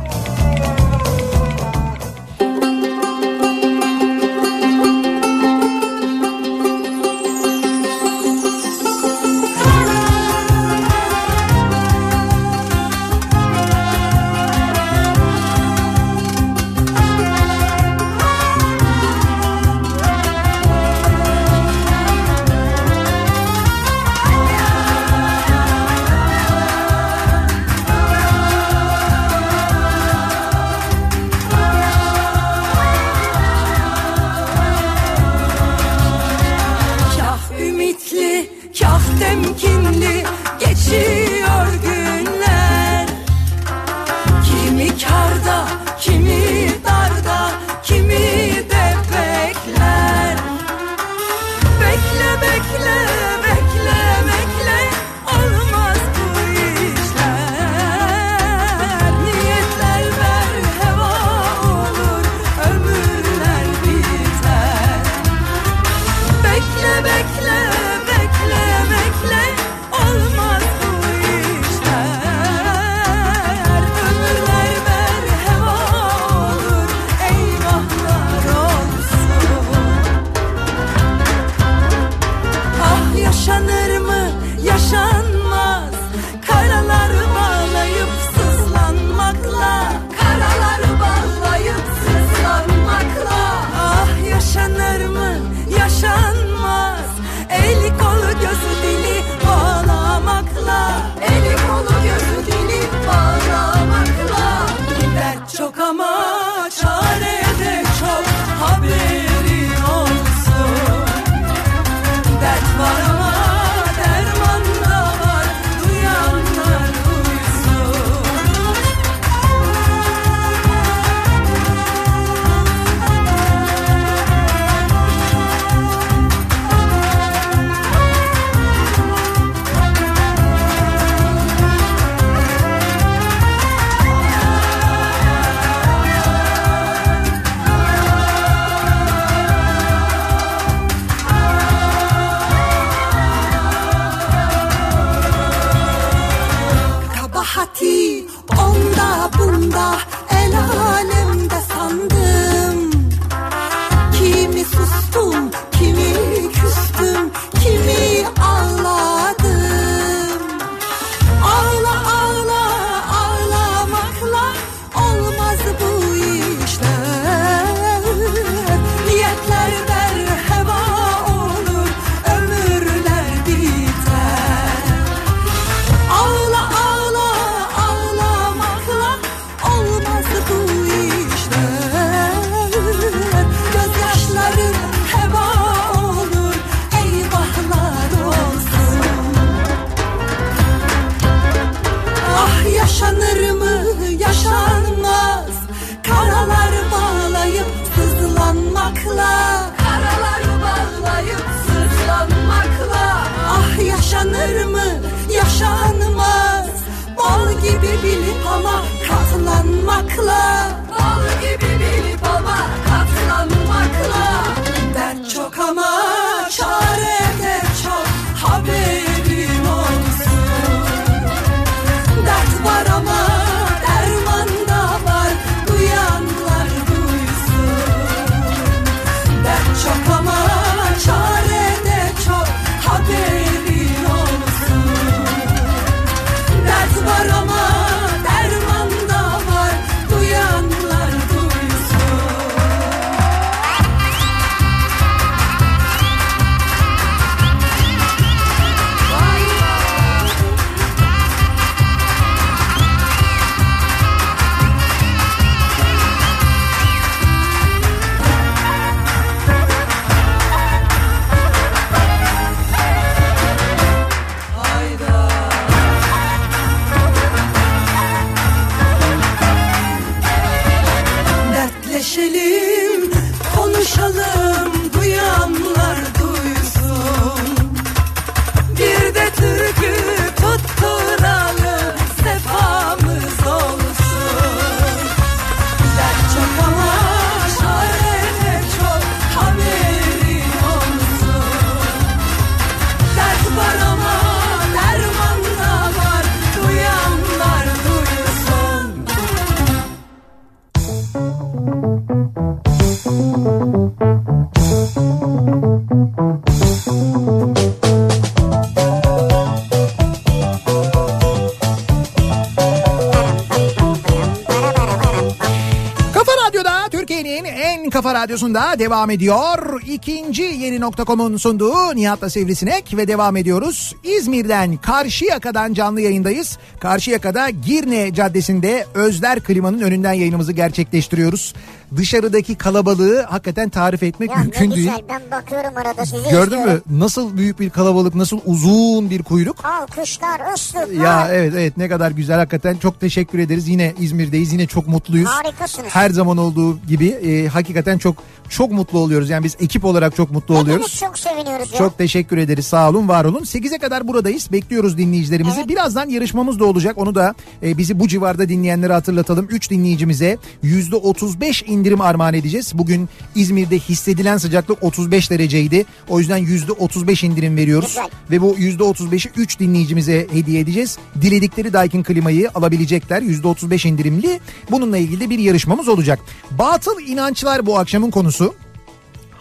radyosunda devam ediyor. İkinci yeni nokta.com'un sunduğu Nihat'la Sivrisinek ve devam ediyoruz. İzmir'den Karşıyaka'dan canlı yayındayız. Karşıyaka'da Girne Caddesi'nde Özler Klima'nın önünden yayınımızı gerçekleştiriyoruz. Dışarıdaki kalabalığı hakikaten tarif etmek Ya ne mümkün değil. güzel ben bakıyorum arada sizi Gördün mü? izliyorum. Nasıl büyük bir kalabalık, nasıl uzun bir kuyruk. Alkışlar, ıslıklar. Ya evet evet ne kadar güzel hakikaten çok teşekkür ederiz. Yine İzmir'deyiz yine çok mutluyuz. Harikasınız. Her zaman olduğu gibi e, hakikaten çok çok mutlu oluyoruz. Yani biz ekip olarak çok mutlu Hepimiz oluyoruz. çok seviniyoruz ya. Çok teşekkür ederiz sağ olun var olun. 8'e kadar buradayız bekliyoruz dinleyicilerimizi. Evet. Birazdan yarışmamız da olacak onu da e, bizi bu civarda dinleyenlere hatırlatalım. 3 dinleyicimize %35 indirim armağan edeceğiz. Bugün İzmir'de hissedilen sıcaklık 35 dereceydi. O yüzden %35 indirim veriyoruz. Güzel. Ve bu %35'i 3 dinleyicimize hediye edeceğiz. Diledikleri Daikin klimayı alabilecekler %35 indirimli. Bununla ilgili de bir yarışmamız olacak. Batıl inançlar bu akşamın konusu.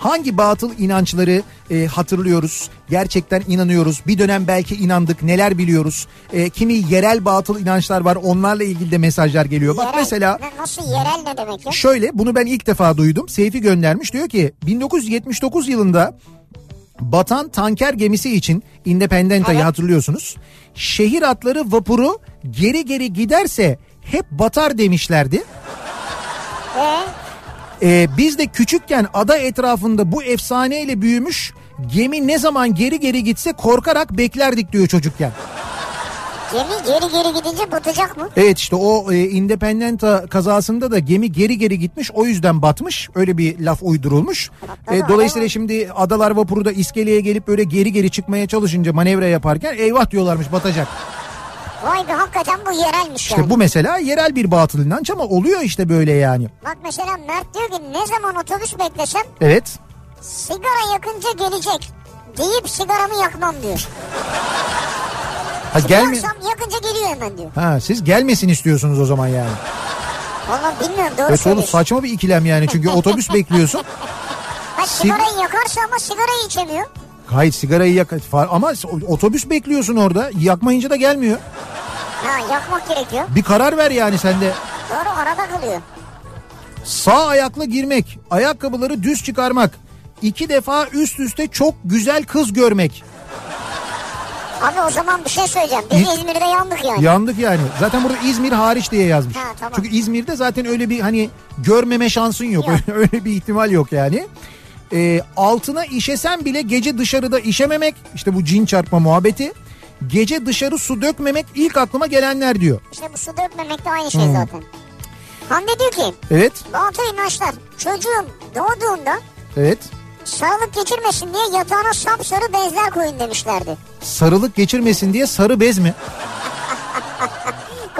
Hangi batıl inançları e, hatırlıyoruz? Gerçekten inanıyoruz. Bir dönem belki inandık. Neler biliyoruz? E, kimi yerel batıl inançlar var. Onlarla ilgili de mesajlar geliyor. Bak Yerel. mesela Ne- Nasıl yerel ne demek ya? Şöyle bunu ben ilk defa duydum. Seyfi göndermiş diyor ki 1979 yılında batan tanker gemisi için Independenta'yı Evet. hatırlıyorsunuz. Şehir atları vapuru geri geri giderse hep batar demişlerdi. Ee, Ee, biz de küçükken ada etrafında bu efsaneyle büyümüş gemi ne zaman geri geri gitse korkarak beklerdik diyor çocukken. gemi geri geri gidince batacak mı? Evet işte o e, Independenta kazasında da gemi geri geri gitmiş o yüzden batmış. Öyle bir laf uydurulmuş. E, dolayısıyla şimdi adalar vapuru da iskeleye gelip böyle geri geri çıkmaya çalışınca manevra yaparken eyvah diyorlarmış batacak. Vay be hakikaten bu yerelmiş İşte yani. bu mesela yerel bir batıl inanç ama oluyor işte böyle yani. Bak mesela Mert diyor ki ne zaman otobüs beklesem Evet. sigara yakınca gelecek deyip sigaramı yakmam diyor. Ha. Yaksam yakınca geliyor hemen diyor. Ha siz gelmesin istiyorsunuz o zaman yani. Vallahi bilmiyorum doğru Evet oğlum saçma bir ikilem yani çünkü otobüs bekliyorsun. Ha, sigarayı yakarsa ama sigarayı içemiyor. Hayır sigarayı yak ama otobüs bekliyorsun orada yakmayınca da gelmiyor. Ha yakmak gerekiyor. Bir karar ver yani sen de. Doğru arada kalıyor. Sağ ayakla girmek, ayakkabıları düz çıkarmak, iki defa üst üste çok güzel kız görmek. Abi o zaman bir şey söyleyeceğim. Biz İzmir'de yandık yani. Yandık yani. Zaten burada İzmir hariç diye yazmış. Ha, tamam. Çünkü İzmir'de zaten öyle bir hani görmeme şansın yok. Yok. öyle bir ihtimal yok yani. Ee, altına işesen bile gece dışarıda işememek işte bu cin çarpma muhabbeti. Gece dışarı su dökmemek ilk aklıma gelenler diyor. İşte bu su dökmemek de aynı şey Hmm. zaten. Hande diyor ki Evet, batı inançlar çocuğum doğduğunda evet. sağlık geçirmesin diye yatağına sapsarı bezler koyun demişlerdi. Sarılık geçirmesin diye sarı bez mi?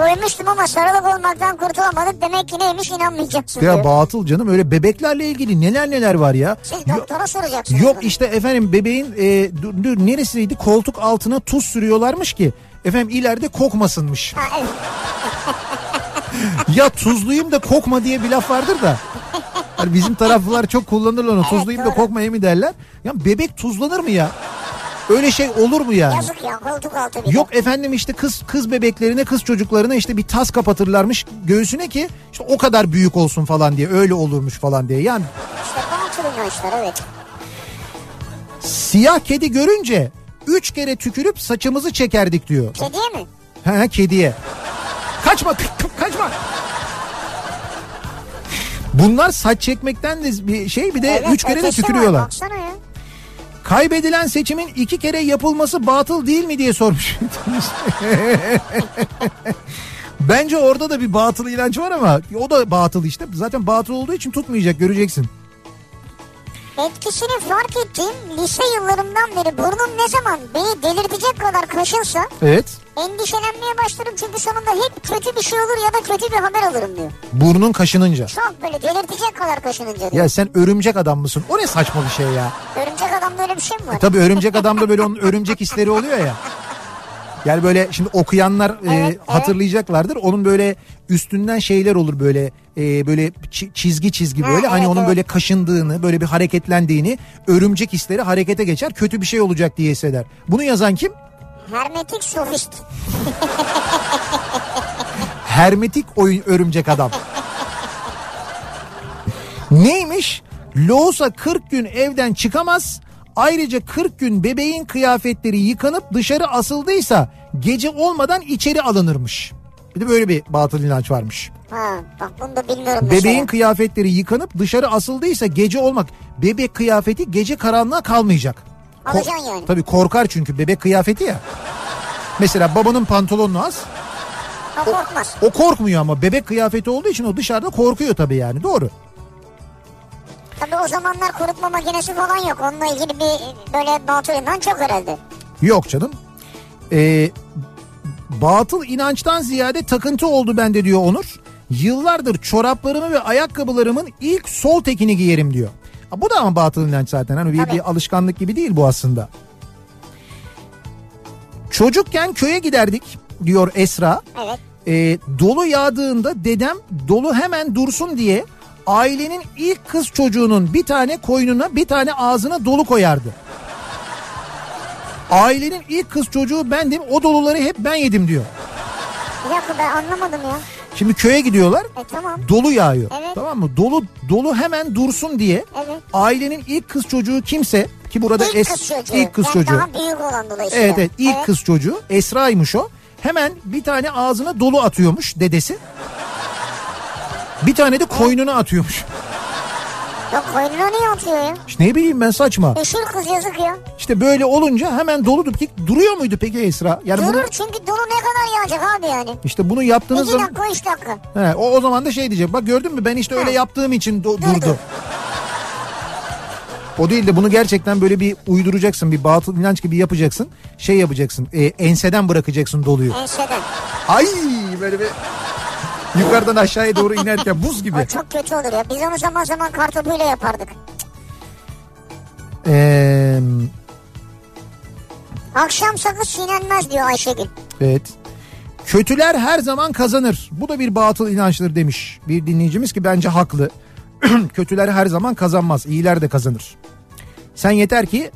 Koymuştum ama sarılık olmaktan kurtulamadık. Demek ki neymiş inanmayacaksın Ya diyor. batıl canım öyle bebeklerle ilgili neler neler var ya. Siz Yo- doktora soracaksınız. Yok bunu. işte efendim bebeğin e, dur, dur, neresiydi koltuk altına tuz sürüyorlarmış ki efendim ileride kokmasınmış. Ha, evet. ya tuzluyum da kokma diye bir laf vardır da. Hani bizim taraflılar çok kullanırlar onu. Tuzluyum da doğru. kokmaya mı derler? Ya bebek tuzlanır mı ya? Öyle şey olur mu yani? Yazık ya koltuk altı bir de. Yok efendim işte kız kız bebeklerine kız çocuklarına işte bir tas kapatırlarmış göğsüne ki işte o kadar büyük olsun falan diye öyle olurmuş falan diye. Yani İşte batıl inançlar evet. siyah kedi görünce üç kere tükürüp saçımızı çekerdik diyor. Kediye mi? He kediye. Kaçma ka- ka- kaçma. Bunlar saç çekmekten de bir şey bir de Evet, üç kere de ötesi var. tükürüyorlar. Baksana ya. Kaybedilen seçimin iki kere yapılması batıl değil mi diye sormuş. Bence orada da bir batıl inanç var ama o da batıl işte. Zaten batıl olduğu için tutmayacak göreceksin. Etkisini fark ettiğim lise yıllarımdan beri burnum ne zaman beni delirtecek kadar kaşınsa Evet. endişelenmeye başlarım çünkü sonunda hep kötü bir şey olur ya da kötü bir haber alırım diyor. Burnun kaşınınca. Çok böyle delirtecek kadar kaşınınca diyor. Ya sen örümcek adam mısın? O ne saçma bir şey ya. Örümcek adamda öyle bir şey mi var? Tabii örümcek adamda böyle onun örümcek hisleri oluyor ya. Yani böyle şimdi okuyanlar e, evet. hatırlayacaklardır. Onun böyle üstünden şeyler olur böyle e, böyle çi- çizgi çizgi Ha, böyle hani evet, onun evet. böyle kaşındığını, böyle bir hareketlendiğini, örümcek hisleri harekete geçer, kötü bir şey olacak diye hisseder. Bunu yazan kim? Hermetik sofist. Hermetik oyun örümcek adam. Neymiş? Loğusa 40 gün evden çıkamaz. Ayrıca 40 gün bebeğin kıyafetleri yıkanıp dışarı asıldıysa gece olmadan içeri alınırmış. Bir de böyle bir batıl inanç varmış. Ha bak bunu da bilmiyorum Bebeğin mesela. kıyafetleri yıkanıp dışarı asıldıysa gece olmak. Bebek kıyafeti gece karanlığa kalmayacak. Alacaksın yani. Tabii korkar çünkü bebek kıyafeti ya. Mesela babanın pantolonunu az. Ha korkmaz. O korkmuyor ama bebek kıyafeti olduğu için o dışarıda korkuyor tabii yani doğru. Tabii o zamanlar kurutma makinesi falan yok. Onunla ilgili bir böyle batıl inanç yok herhalde. Yok canım. Ee, batıl inançtan ziyade takıntı oldu bende diyor Onur. Yıllardır çoraplarımı ve ayakkabılarımın ilk sol tekini giyerim diyor. Ha, bu da ama batıl inanç zaten. Hani bir, Tabii. bir alışkanlık gibi değil bu aslında. Çocukken köye giderdik diyor Esra. Evet. Ee, dolu yağdığında dedem dolu hemen dursun diye ailenin ilk kız çocuğunun bir tane koynuna bir tane ağzına dolu koyardı. Ailenin ilk kız çocuğu bendim o doluları hep ben yedim diyor. Bir dakika ben anlamadım ya. Şimdi köye gidiyorlar E tamam. dolu yağıyor. Evet. Tamam mı? Dolu dolu hemen dursun diye Evet. ailenin ilk kız çocuğu kimse ki burada İlk es- kız çocuğu. ilk kız yani çocuğu. Daha büyük olan dolayısıyla. Evet evet ilk kız çocuğu Esra'ymış o. Hemen bir tane ağzına dolu atıyormuş dedesi. Bir tane de koynuna atıyormuş. Yok koynuna niye atıyor ya? İşte ne bileyim ben saçma. Üşür kız yazık ya. İşte böyle olunca hemen dolu peki duruyor muydu peki Esra? Yani bunu Durur çünkü dolu ne kadar yağacak abi yani. işte bunu yaptığınız İki zaman dakika üç dakika. he, o o zaman da şey diyecek. Bak gördün mü ben işte öyle Ha. yaptığım için do- Durdu. durdu. O değil de bunu gerçekten böyle bir uyduracaksın. Bir batıl inanç gibi yapacaksın. Şey yapacaksın. e, enseden bırakacaksın doluyu. Enseden. Ay böyle bir yukarıdan aşağıya doğru inerken buz gibi. O çok kötü olur ya. Biz onu zaman zaman kartopuyla yapardık. Ee, Akşam sakız çiğnenmez diyor Ayşegül. evet. Kötüler her zaman kazanır. Bu da bir batıl inançtır demiş bir dinleyicimiz ki bence haklı. Kötüler her zaman kazanmaz. İyiler de kazanır. Sen yeter ki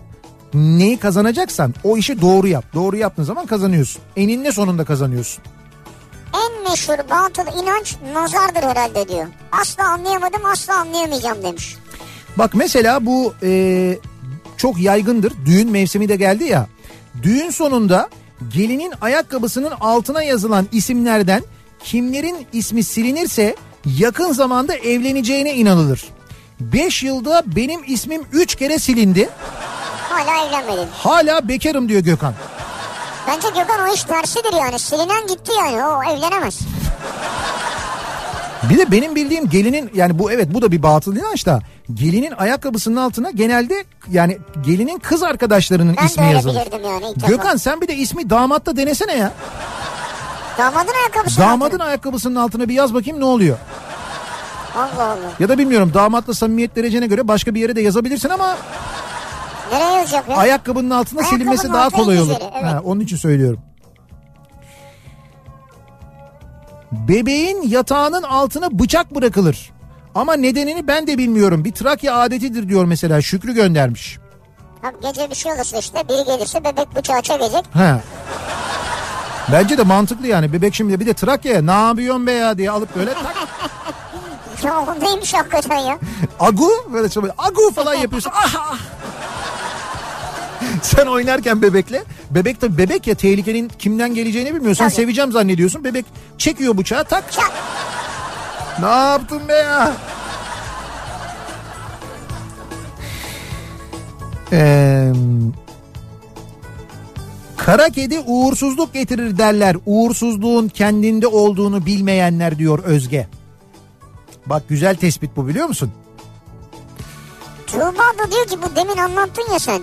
neyi kazanacaksan o işi doğru yap. Doğru yaptığın zaman kazanıyorsun. Eninde sonunda kazanıyorsun. En meşhur batıl inanç nazardır herhalde diyor. Asla anlayamadım asla anlayamayacağım demiş. Bak mesela bu e, çok yaygındır. Düğün mevsimi de geldi ya. Düğün sonunda gelinin ayakkabısının altına yazılan isimlerden kimlerin ismi silinirse yakın zamanda evleneceğine inanılır. 5 yılda benim ismim 3 kere silindi. Hala evlenmedin. Hala bekarım diyor Gökhan. Bence Gökhan o iş tersidir yani. Silinen gitti yani o evlenemez. Bir de benim bildiğim gelinin yani bu evet bu da bir batıl inanç da gelinin ayakkabısının altına genelde yani gelinin kız arkadaşlarının Ben ismi yazılır. yani defa. Gökhan sen bir de ismi damatta denesene ya. Damadın ayakkabısı. Damadın ayakkabısının altına bir yaz bakayım ne oluyor? Allah Allah. Ya da bilmiyorum damatla samimiyet derecene göre başka bir yere de yazabilirsin ama Nereye yazacak ya? ayakkabının altına Ayakkabının silinmesi daha kolay olur. güzeli, evet. Ha, onun için söylüyorum. Bebeğin yatağının altına bıçak bırakılır. Ama nedenini ben de bilmiyorum. Bir Trakya adetidir diyor mesela Şükrü göndermiş. Ha, gece bir şey olursa işte biri gelirse bebek bıçağı çekecek. Ha. Bence de mantıklı yani. Bebek şimdi bir de Trakya'ya ne yapıyorsun be ya diye alıp böyle tak. Ya o neymiş hakikaten ya? Agu böyle şöyle agu falan yapıyorsun. Ah, ah. Sen oynarken bebekle bebek tabii bebek ya tehlikenin kimden geleceğini bilmiyorsun. Sen Tabii. seveceğim zannediyorsun. Bebek çekiyor bıçağı tak. Çak. Ne yaptın be ya? Ee, kara kedi uğursuzluk getirir derler. Uğursuzluğun kendinde olduğunu bilmeyenler diyor Özge. Bak güzel tespit bu biliyor musun? Tuğba da diyor ki bu demin anlattın ya sen.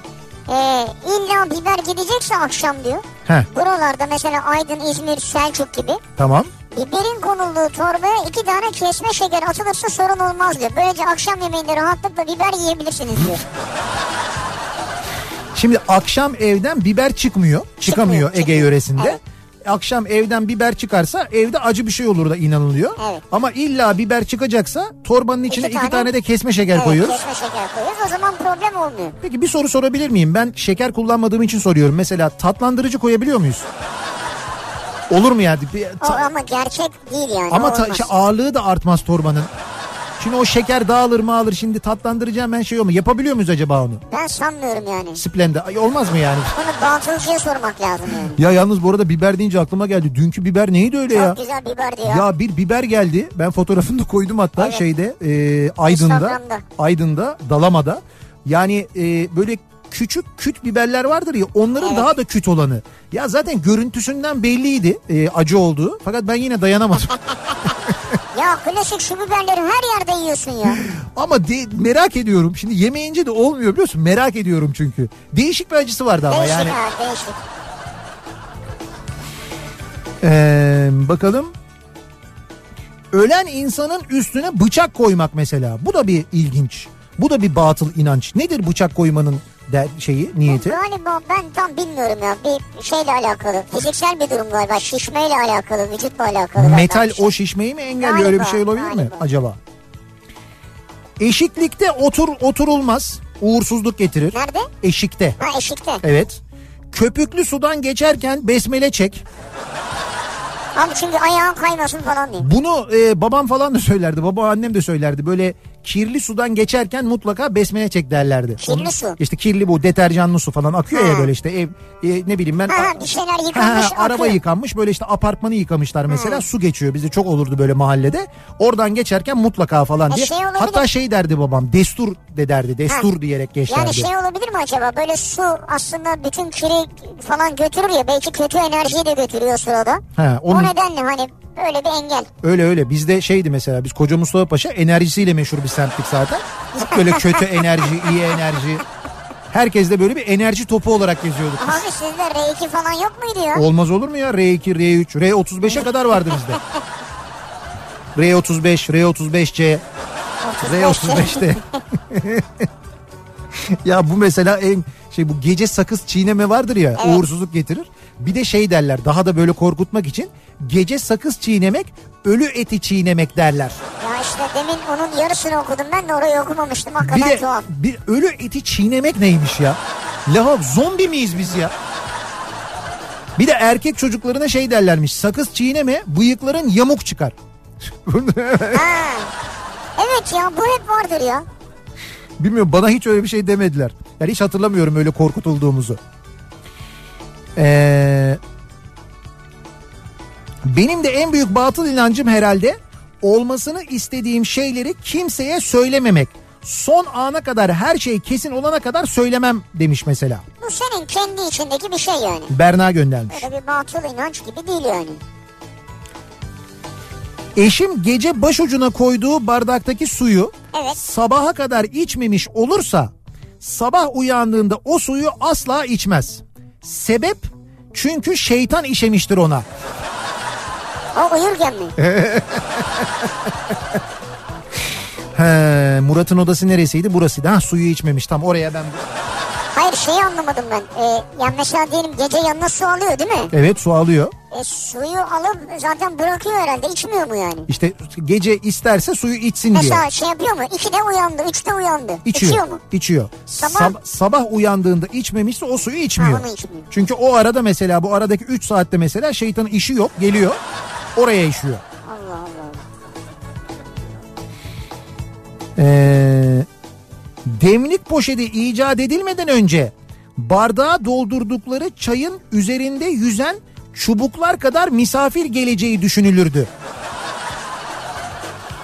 Ee, illa biber gidecekse akşam diyor. Heh Buralarda mesela Aydın, İzmir, Selçuk gibi. tamam. Biberin konulduğu torbaya iki tane kesme şeker atılırsa sorun olmaz diyor. Böylece akşam yemeğinde rahatlıkla biber yiyebilirsiniz diyor. Şimdi akşam evden biber çıkmıyor. Çıkamıyor Ege çıkmıyor. yöresinde. Evet. Akşam evden biber çıkarsa evde acı bir şey olur da inanılıyor. Evet. Ama illa biber çıkacaksa torbanın içine iki, tane- tane, de kesme şeker Evet, koyuyoruz. kesme şeker koyuyoruz. O zaman problem olmuyor. Peki bir soru sorabilir miyim? Ben şeker kullanmadığım için soruyorum. Mesela tatlandırıcı koyabiliyor muyuz? Olur mu yani? Bir- O ta- ama gerçek değil yani. ama o ta- şey, ağırlığı da artmaz torbanın. Şimdi o şeker dağılır mı alır şimdi tatlandıracağım ben şey olma. Yapabiliyor muyuz acaba onu? Ben sanmıyorum yani. Splende. Ay, olmaz mı yani? Bunu batılcıya sormak lazım yani. Ya yalnız bu arada biber deyince aklıma geldi. Dünkü biber neydi öyle ya? Çok güzel biberdi ya. Ya bir biber geldi. Ben fotoğrafını da koydum hatta Evet. şeyde e, Aydın'da. Aydın'da, Dalama'da. Yani e, böyle küçük küt biberler vardır ya onların Evet. daha da küt olanı. Ya zaten görüntüsünden belliydi e, acı olduğu. Fakat ben yine dayanamadım. Ya klasik şu biberleri her yerde yiyorsun ya. ama de- merak ediyorum. Şimdi yemeyince de olmuyor biliyorsun. Merak ediyorum çünkü. Değişik bir acısı vardı ama Değişik yani. ha değişik. Ee, bakalım. Ölen insanın üstüne bıçak koymak mesela. Bu da bir ilginç. Bu da bir batıl inanç. Nedir bıçak koymanın de şeyi, niyeti? Galiba ben tam bilmiyorum ya. Bir şeyle alakalı. Fiziksel bir durum galiba. Şişmeyle alakalı, vücutla alakalı. galiba Metal bir şey. o şişmeyi mi engelliyor? Öyle bir şey olabilir mi Galiba, acaba? Eşiklikte otur oturulmaz. Uğursuzluk getirir. Nerede? Eşikte. Ha eşikte. Evet. Köpüklü sudan geçerken besmele çek. Abi çünkü ayağın kaymasın falan diye. Bunu e, babam falan da söylerdi. Baba annem de söylerdi. Böyle kirli sudan geçerken mutlaka besmele çek derlerdi. Kirli su? İşte kirli bu deterjanlı su falan akıyor ya Ha. böyle işte ev e, ne bileyim ben. Ha, ha, bir şeyler yıkanmış, Ha, araba akıyor. yıkanmış böyle işte apartmanı yıkamışlar mesela su geçiyor. Bizde çok olurdu böyle mahallede. Oradan geçerken mutlaka falan E, diye. şey olabilir. Hatta şey derdi babam destur de derdi. Destur Ha. diyerek geçerdi. Yani şey olabilir mi acaba? Böyle su aslında bütün kiri falan götürür ya. Belki kötü enerjiyi de götürüyor o sırada. Ha, O onun- nedenle hani böyle bir engel. Öyle öyle bizde şeydi mesela biz Koca Mustafa Paşa enerjisiyle meşhur bir semtlik zaten. Böyle kötü enerji, iyi enerji. Herkes de böyle bir enerji topu olarak geziyorduk. Abi sizde R2 falan yok muydu ya? Olmaz olur mu ya R2, R3, R35'e kadar vardı bizde. R35, R35C, R35'te. ya bu mesela en şey bu gece sakız çiğneme vardır ya Evet. uğursuzluk getirir. Bir de şey derler daha da böyle korkutmak için gece sakız çiğnemek ölü eti çiğnemek derler. Ya işte demin onun yarısını okudum ben de orayı okumamıştım. Bir Hakikaten de tuhaf. bir ölü eti çiğnemek neymiş ya? Laha zombi miyiz biz ya? Bir de erkek çocuklarına şey derlermiş. Sakız çiğneme bıyıkların yamuk çıkar. Ha. Evet ya bu hep vardır ya. Bilmiyorum bana hiç öyle bir şey demediler. Yani hiç hatırlamıyorum öyle korkutulduğumuzu. Ee, benim de en büyük batıl inancım herhalde olmasını istediğim şeyleri kimseye söylememek. Son ana kadar her şey kesin olana kadar söylemem demiş mesela. Bu senin kendi içindeki bir şey yani. Berna göndermiş. Öyle bir batıl inanç gibi değil yani. Eşim gece başucuna koyduğu bardaktaki suyu Evet. sabaha kadar içmemiş olursa sabah uyandığında o suyu asla içmez. Sebep çünkü şeytan işemiştir ona. O uyurken mi? He, Murat'ın odası neresiydi? Burasıydı. Ha suyu içmemiş. Tam oraya ben... Hayır şeyi anlamadım ben. Ee, yani mesela diyelim gece yanına su alıyor değil mi? Evet su alıyor. E, suyu alıp zaten bırakıyor herhalde. İçmiyor mu yani? İşte gece isterse suyu içsin diye. Mesela şey yapıyor mu? 2'de uyandı, 3'te uyandı. İçiyor. mu? İçiyor. Sabah- Sab- sabah uyandığında içmemişse o suyu içmiyor. Ha, onu içmiyor. Çünkü o arada mesela bu aradaki 3 saatte mesela şeytanın işi yok geliyor oraya işiyor. Allah Allah. Ee, demlik poşeti icat edilmeden önce bardağa doldurdukları çayın üzerinde yüzen çubuklar kadar misafir geleceği düşünülürdü.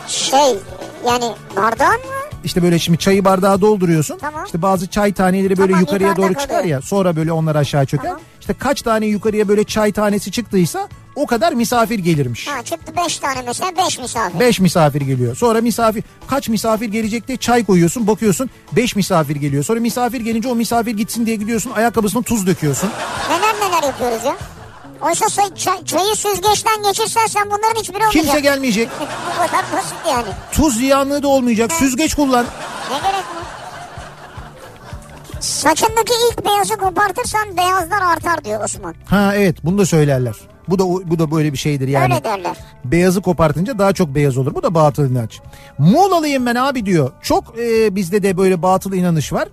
Şey yani bardağın mı? İşte böyle şimdi çayı bardağa dolduruyorsun. Tamam. İşte bazı çay taneleri böyle Tamam, yukarıya doğru çıkar ya. Sonra böyle onlar aşağı çöker. Tamam. İşte kaç tane yukarıya böyle çay tanesi çıktıysa o kadar misafir gelirmiş. Ha çıktı 5 tane mesela 5 misafir. 5 misafir geliyor. Sonra misafir kaç misafir gelecek diye çay koyuyorsun bakıyorsun 5 misafir geliyor. Sonra misafir gelince o misafir gitsin diye gidiyorsun ayakkabısına tuz döküyorsun. Neler neler yapıyoruz ya. Oysa çay- çayı süzgeçten geçirsen sen bunların hiçbiri olmayacak. Kimse gelmeyecek. Bu kadar basit yani. Tuz ziyanlığı da olmayacak. Süzgeç kullan. Ne gerek var? Saçındaki ilk beyazı kopartırsan beyazlar artar diyor Osman. Ha evet bunu da söylerler. Bu da bu da böyle bir şeydir yani. Öyle derler. Beyazı kopartınca daha çok beyaz olur. Bu da batıl inanç. Muğlalıyım ben abi diyor. Çok e, bizde de böyle batıl inanış var.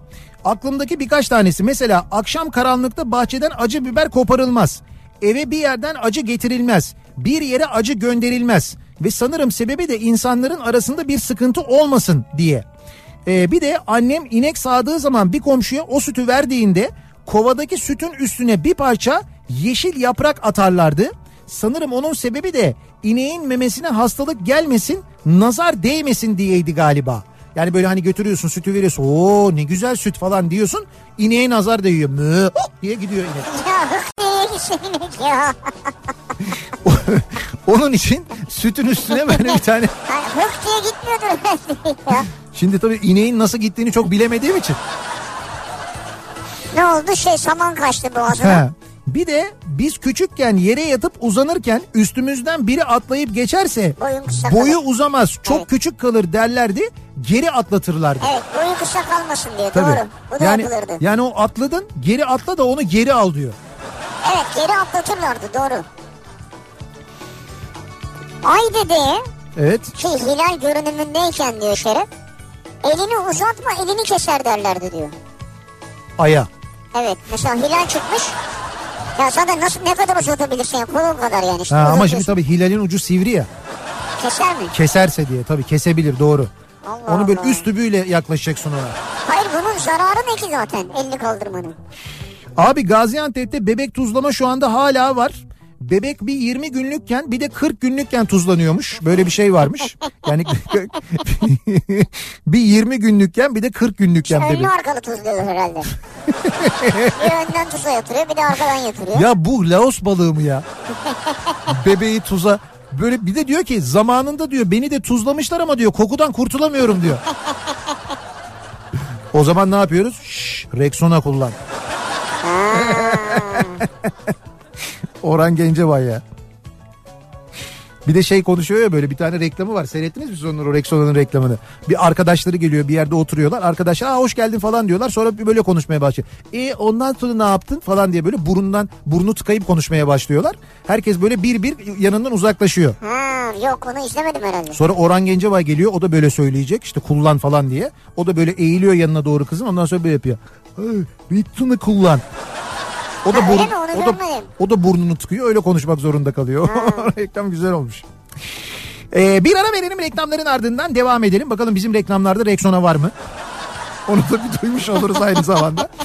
Aklımdaki birkaç tanesi mesela akşam karanlıkta bahçeden acı biber koparılmaz. Eve bir yerden acı getirilmez. Bir yere acı gönderilmez. Ve sanırım sebebi de insanların arasında bir sıkıntı olmasın diye. E, bir de annem inek sağdığı zaman bir komşuya o sütü verdiğinde kovadaki sütün üstüne bir parça yeşil yaprak atarlardı. Sanırım onun sebebi de ineğin memesine hastalık gelmesin, nazar değmesin diyeydi galiba. Yani böyle hani götürüyorsun sütü veriyorsun. Oo ne güzel süt falan diyorsun. İneğe nazar değiyor. Hop diye gidiyor inek. Ya. Onun için sütün üstüne böyle bir tane. Hık diye gitmiyordur. Şimdi tabii ineğin nasıl gittiğini çok bilemediğim için. Ne oldu şey saman kaçtı boğazına. He. Bir de biz küçükken yere yatıp uzanırken üstümüzden biri atlayıp geçerse boyu uzamaz çok Evet. küçük kalır derlerdi geri atlatırlardı. Evet boyu kısa kalmasın diye Tabii. doğru. Bu da yani, yapılırdı. yani o atladın geri atla da onu geri al diyor. Evet geri atlatırlardı doğru. Ay dedeye Evet. şey hilal görünümündeyken diyor Şeref. Elini uzatma elini keser derlerdi diyor. Aya. Evet mesela hilal çıkmış. Ya zaten nasıl ne kadar uzatabilirsin ya kolun kadar yani. işte Ha, ama uzatıyorsun. şimdi tabii hilalin ucu sivri ya. Keser mi? Keserse diye tabii kesebilir doğru. Allah Onu böyle Allah. üst tübüyle yaklaşacaksın ona. Hayır bunun zararı ne ki zaten elini kaldırmanın? Abi Gaziantep'te bebek tuzlama şu anda hala var. Bebek bir 20 günlükken bir de 40 günlükken tuzlanıyormuş. Böyle bir şey varmış. Yani bir 20 günlükken bir de 40 günlükken bebek. Önlü arkalı tuzluyor herhalde. bir önden tuza yatırıyor bir de arkadan yatırıyor. Ya bu Laos balığı mı ya? Bebeği tuza böyle bir de diyor ki zamanında diyor beni de tuzlamışlar ama diyor kokudan kurtulamıyorum diyor. o zaman ne yapıyoruz? Şşş, Rexona kullan. Orhan Gencebay ya. Bir de şey konuşuyor ya böyle bir tane reklamı var. Seyrettiniz mi siz onları o Rexona'nın reklamını? Bir arkadaşları geliyor bir yerde oturuyorlar. Arkadaşlar Aa, hoş geldin falan diyorlar. Sonra bir böyle konuşmaya başlıyor. E ondan sonra ne yaptın falan diye böyle burundan burnu tıkayıp konuşmaya başlıyorlar. Herkes böyle bir bir yanından uzaklaşıyor. Ha, yok onu izlemedim herhalde. Sonra Orhan Gencebay geliyor o da böyle söyleyecek işte kullan falan diye. O da böyle eğiliyor yanına doğru kızın ondan sonra böyle yapıyor. Rexona kullan. O da, Ha, burun- o, da, o da burnunu tıkıyor öyle konuşmak zorunda kalıyor. Reklam güzel olmuş. Ee, bir ara verelim reklamların ardından devam edelim. Bakalım bizim reklamlarda Rexona var mı? Onu da bir duymuş oluruz aynı zamanda.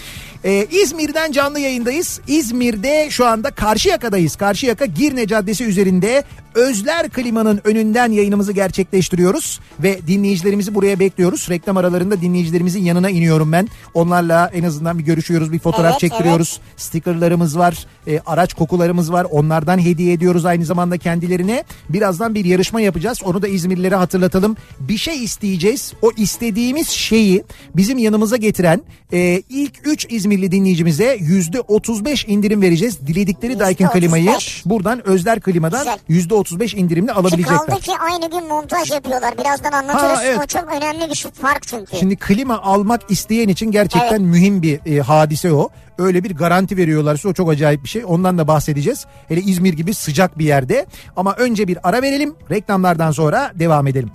Ee, İzmir'den canlı yayındayız. İzmir'de şu anda Karşıyaka'dayız. Karşıyaka Girne Caddesi üzerinde Özler Klima'nın önünden yayınımızı gerçekleştiriyoruz. Ve dinleyicilerimizi buraya bekliyoruz. Reklam aralarında dinleyicilerimizin yanına iniyorum ben. Onlarla en azından bir görüşüyoruz, bir fotoğraf Evet, çektiriyoruz. Stickerlarımız var, e, araç kokularımız var. Onlardan hediye ediyoruz aynı zamanda kendilerine. Birazdan bir yarışma yapacağız. Onu da İzmirlilere hatırlatalım. Bir şey isteyeceğiz. O istediğimiz şeyi bizim yanımıza getiren e, ilk 3 İzmirli dinleyicimize %35 indirim vereceğiz. Diledikleri Daikin klimayı %35. buradan Özler Klima'dan Güzel. %35 indirimli Ki alabilecekler. kaldı ki aynı gün montaj yapıyorlar. Birazdan anlatırız. Ha, evet. O çok önemli bir şey, fark çünkü. Şimdi klima almak isteyen için gerçekten Evet. mühim bir e, hadise o. Öyle bir garanti veriyorlarsa o çok acayip bir şey. Ondan da bahsedeceğiz. Hele İzmir gibi sıcak bir yerde. Ama önce bir ara verelim. Reklamlardan sonra devam edelim.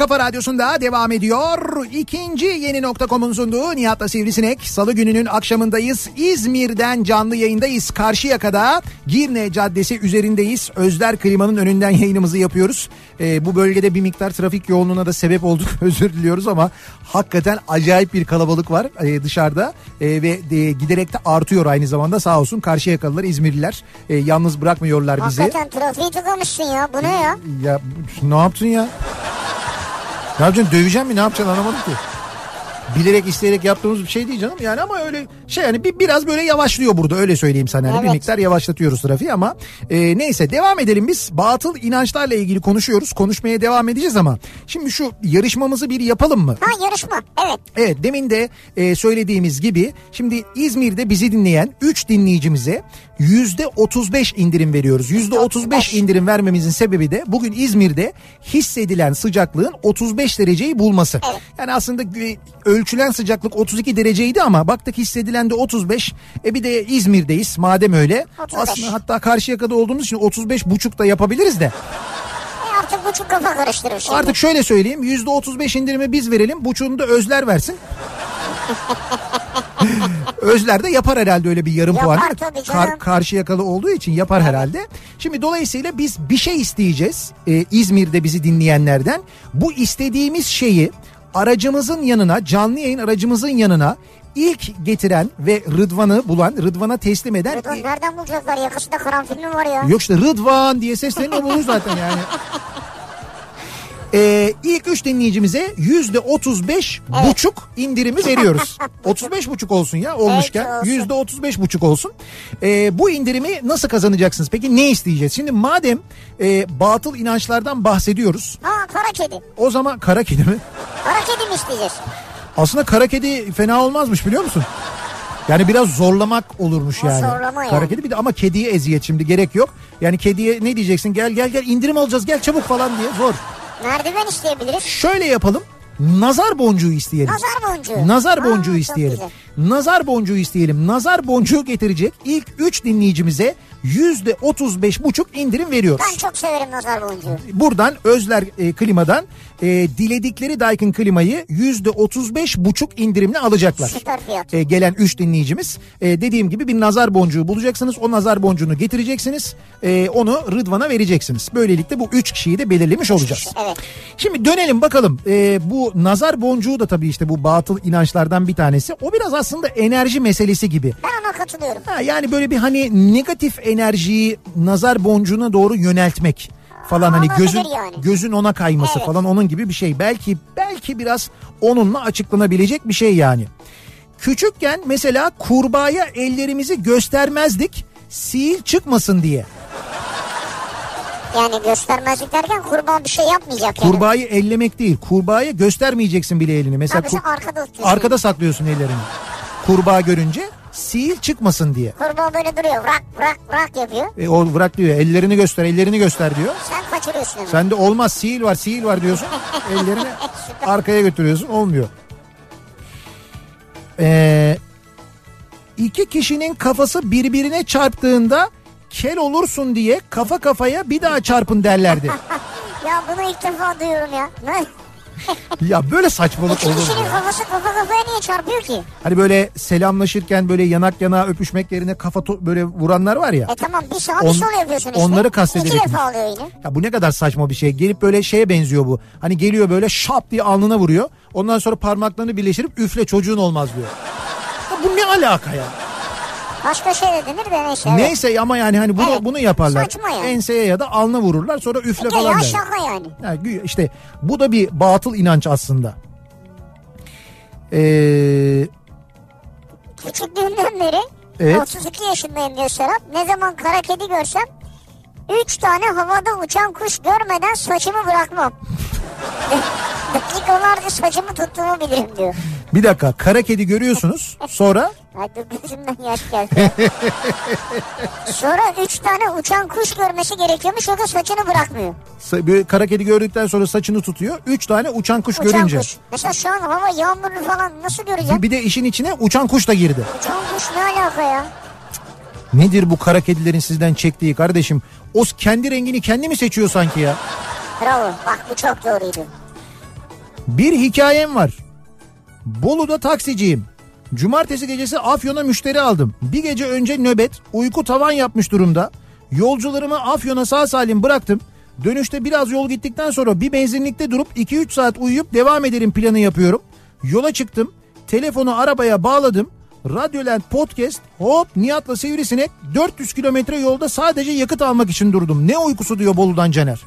Kafa Radyosu'nda devam ediyor. İkinci yeni nokta.com'un sunduğu Nihat'la Sivrisinek. Salı gününün akşamındayız. İzmir'den canlı yayındayız. Karşıyaka'da Girne Caddesi üzerindeyiz. Özler Klima'nın önünden yayınımızı yapıyoruz. Ee, bu bölgede bir miktar trafik yoğunluğuna da sebep olduk. Özür diliyoruz ama hakikaten acayip bir kalabalık var e, dışarıda. E, ve e, giderek de artıyor aynı zamanda sağ olsun. Karşıyakalılar, İzmirliler e, yalnız bırakmıyorlar bizi. Hakikaten trafiği tıkamışsın ya. Bu ne ya? Ya ne yaptın ya? Ne yapacaksın döveceğim mi ne yapacaksın anlamadım ki. Bilerek isteyerek yaptığımız bir şey değil canım yani ama öyle şey yani bir, biraz böyle yavaşlıyor burada öyle söyleyeyim sana. Yani Bir Evet. miktar yavaşlatıyoruz trafiği ama e, neyse devam edelim biz. Batıl inançlarla ilgili konuşuyoruz. Konuşmaya devam edeceğiz ama şimdi şu yarışmamızı bir yapalım mı? Ha yarışma. Evet. Evet demin de e, söylediğimiz gibi şimdi İzmir'de bizi dinleyen 3 dinleyicimize yüzde 35 indirim veriyoruz. Yüzde 35 indirim vermemizin sebebi de bugün İzmir'de hissedilen sıcaklığın 35 dereceyi bulması. Yani aslında e, ölçülen sıcaklık 32 dereceydi ama baktık hissedilen de 35. E bir de İzmir'deyiz madem öyle. 35. Aslında hatta Karşıyaka'da olduğumuz için 35 buçuk da yapabiliriz de. Artık buçuk kafa karıştırır şimdi. Artık şöyle söyleyeyim yüzde 35 indirimi biz verelim buçuğunu da Özler versin. Özler de yapar herhalde öyle bir yarım Yapar puan. tabii canım. karşı yakalı olduğu için yapar herhalde. Şimdi dolayısıyla biz bir şey isteyeceğiz e, İzmir'de bizi dinleyenlerden. Bu istediğimiz şeyi aracımızın yanına canlı yayın aracımızın yanına ilk getiren ve Rıdvan'ı bulan Rıdvan'a teslim eden Rıdvan nereden bulacaklar? Yakasında karanfil mi var ya? Yok işte Rıdvan diye sesleniyor bulur zaten yani. Ee, ilk üç dinleyicimize yüzde otuz beş buçuk indirimi veriyoruz. 35 buçuk olsun ya olmuşken yüzde otuz beş buçuk olsun. Ee, bu indirimi nasıl kazanacaksınız? Peki ne isteyeceğiz? Şimdi madem e, batıl inançlardan bahsediyoruz. Ha kara kedi. O zaman kara kedi mi? Kara kedi mi isteyeceğiz? Aslında kara kedi fena olmazmış biliyor musun? Yani biraz zorlamak olurmuş O yani. zorlama yani. Kara kedi bir de ama kediye eziyet şimdi gerek yok. Yani kediye ne diyeceksin gel gel gel indirim alacağız gel çabuk falan diye zor. Merdiven isteyebiliriz. Şöyle yapalım nazar boncuğu isteyelim. Nazar boncuğu. Nazar Aa, boncuğu çok isteyelim. Nazar boncuğu isteyelim. Nazar boncuğu getirecek ilk 3 dinleyicimize yüzde otuz buçuk indirim veriyoruz. Ben çok severim nazar boncuğu. Buradan Özler e, Klima'dan e, diledikleri Daikin klimayı yüzde otuz buçuk indirimle alacaklar. Süper fiyat. E, gelen 3 dinleyicimiz. E, dediğim gibi bir nazar boncuğu bulacaksınız. O nazar boncuğunu getireceksiniz. E, onu Rıdvan'a vereceksiniz. Böylelikle bu 3 kişiyi de belirlemiş olacağız. Evet. Şimdi dönelim bakalım. E, bu nazar boncuğu da tabii işte bu batıl inançlardan bir tanesi. O biraz aslında enerji meselesi gibi. Ben ona katılıyorum. Ha, yani böyle bir hani negatif enerjiyi nazar boncuğuna doğru yöneltmek falan hani gözün yani. gözün ona kayması Evet. falan onun gibi bir şey. Belki belki biraz onunla açıklanabilecek bir şey yani. Küçükken mesela kurbağaya ellerimizi göstermezdik. Sil çıkmasın diye. Yani göstermezlik derken kurban bir şey yapmayacak yani. Kurbağayı ellemek değil. Kurbağaya göstermeyeceksin bile elini. Mesela Tabii kur- arkada tutuyorsun. arkada saklıyorsun ellerini. Kurbağa görünce sil çıkmasın diye. Kurban böyle duruyor. Bırak bırak bırak yapıyor. E, o bırak diyor ellerini göster ellerini göster diyor. Sen kaçırıyorsun onu. Sen de olmaz sil var sil var diyorsun. Ellerini arkaya götürüyorsun olmuyor. Ee, iki kişinin kafası birbirine çarptığında kel olursun diye kafa kafaya bir daha çarpın derlerdi. Ya bunu ilk defa duyuyorum ya. Ya böyle saçmalık olur mu kişinin kafası kafa kafaya niye çarpıyor ki? Hani böyle selamlaşırken böyle yanak yana öpüşmek yerine kafa to- böyle vuranlar var ya. E tamam bir sağa bir On- sol yapıyorsun işte. onları kastederek İki defa oluyor yine. Ya bu ne kadar saçma bir şey. Gelip böyle şeye benziyor bu. Hani geliyor böyle şap diye alnına vuruyor. Ondan sonra parmaklarını birleştirip üfle çocuğun olmaz diyor. Ya bu ne alaka ya? Başka şey de denir de neyse. evet. Neyse ama yani hani bunu Evet, bunu yaparlar. saçma yani. Enseye ya da alnına vururlar sonra üfle Ya, falan ya şaka yani. Ya gü- işte bu da bir batıl inanç aslında. Ee, Küçüklüğümden beri Evet. 32 yaşındayım diyor Serap. Ne zaman kara kedi görsem 3 tane havada uçan kuş görmeden saçımı bırakmam. Dakikalarca saçımı tuttuğumu bilirim diyor. bir dakika kara kedi görüyorsunuz sonra Ay dur gözümden yaş geldi. Sonra 3 tane uçan kuş görmesi gerekiyormuş o da saçını bırakmıyor. sa- böyle kara kedi gördükten sonra saçını tutuyor. Üç tane uçan kuş Uçan görünce. kuş. Mesela şu an hava yağmurlu falan nasıl göreceğim? Bir de işin içine uçan kuş da girdi. Uçan kuş ne alaka ya? Nedir bu kara kedilerin sizden çektiği kardeşim? O kendi rengini kendi mi seçiyor sanki ya? Bravo bak bu çok doğruydu. Bir hikayem var. Bolu'da taksiciyim. Cumartesi gecesi Afyon'a müşteri aldım. Bir gece önce nöbet, uyku tavan yapmış durumda. Yolcularımı Afyon'a sağ salim bıraktım. Dönüşte biraz yol gittikten sonra bir benzinlikte durup 2-3 saat uyuyup devam ederim planı yapıyorum. Yola çıktım. Telefonu arabaya bağladım. Radyolent podcast hop Nihat'la Sivrisinek 400 kilometre yolda sadece yakıt almak için durdum. Ne uykusu diyor Bolu'dan Caner.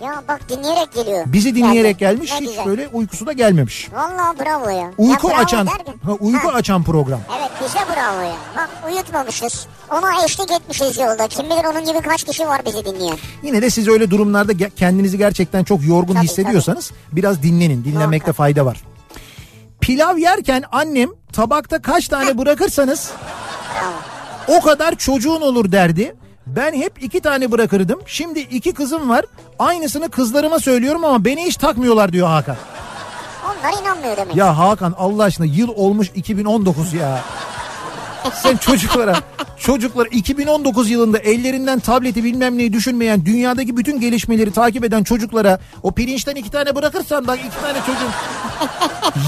Ya bak dinleyerek geliyor. Bizi dinleyerek Geldi. gelmiş Ne hiç güzel. böyle uykusu da gelmemiş. Vallahi bravo ya. Uyku ya bravo açan, derken- ha, uyku Ha, açan program. Evet bize bravo ya. Bak uyutmamışız. Ona eşlik etmişiz yolda. Kim bilir onun gibi kaç kişi var bizi dinleyen. Yine de siz öyle durumlarda ge- kendinizi gerçekten çok yorgun Tabii, hissediyorsanız biraz dinlenin. Dinlemekte Muhakkak. fayda var. Pilav yerken annem tabakta kaç tane bırakırsanız Bravo. o kadar çocuğun olur derdi. Ben hep iki tane bırakırdım. Şimdi iki kızım var. Aynısını kızlarıma söylüyorum ama beni hiç takmıyorlar diyor Hakan. Onlar inanmıyor demek. Ya Hakan Allah aşkına yıl olmuş 2019 ya. Sen çocuklara çocuklar 2019 yılında ellerinden tableti bilmem neyi düşünmeyen dünyadaki bütün gelişmeleri takip eden çocuklara o pirinçten iki tane bırakırsan bak iki tane çocuğun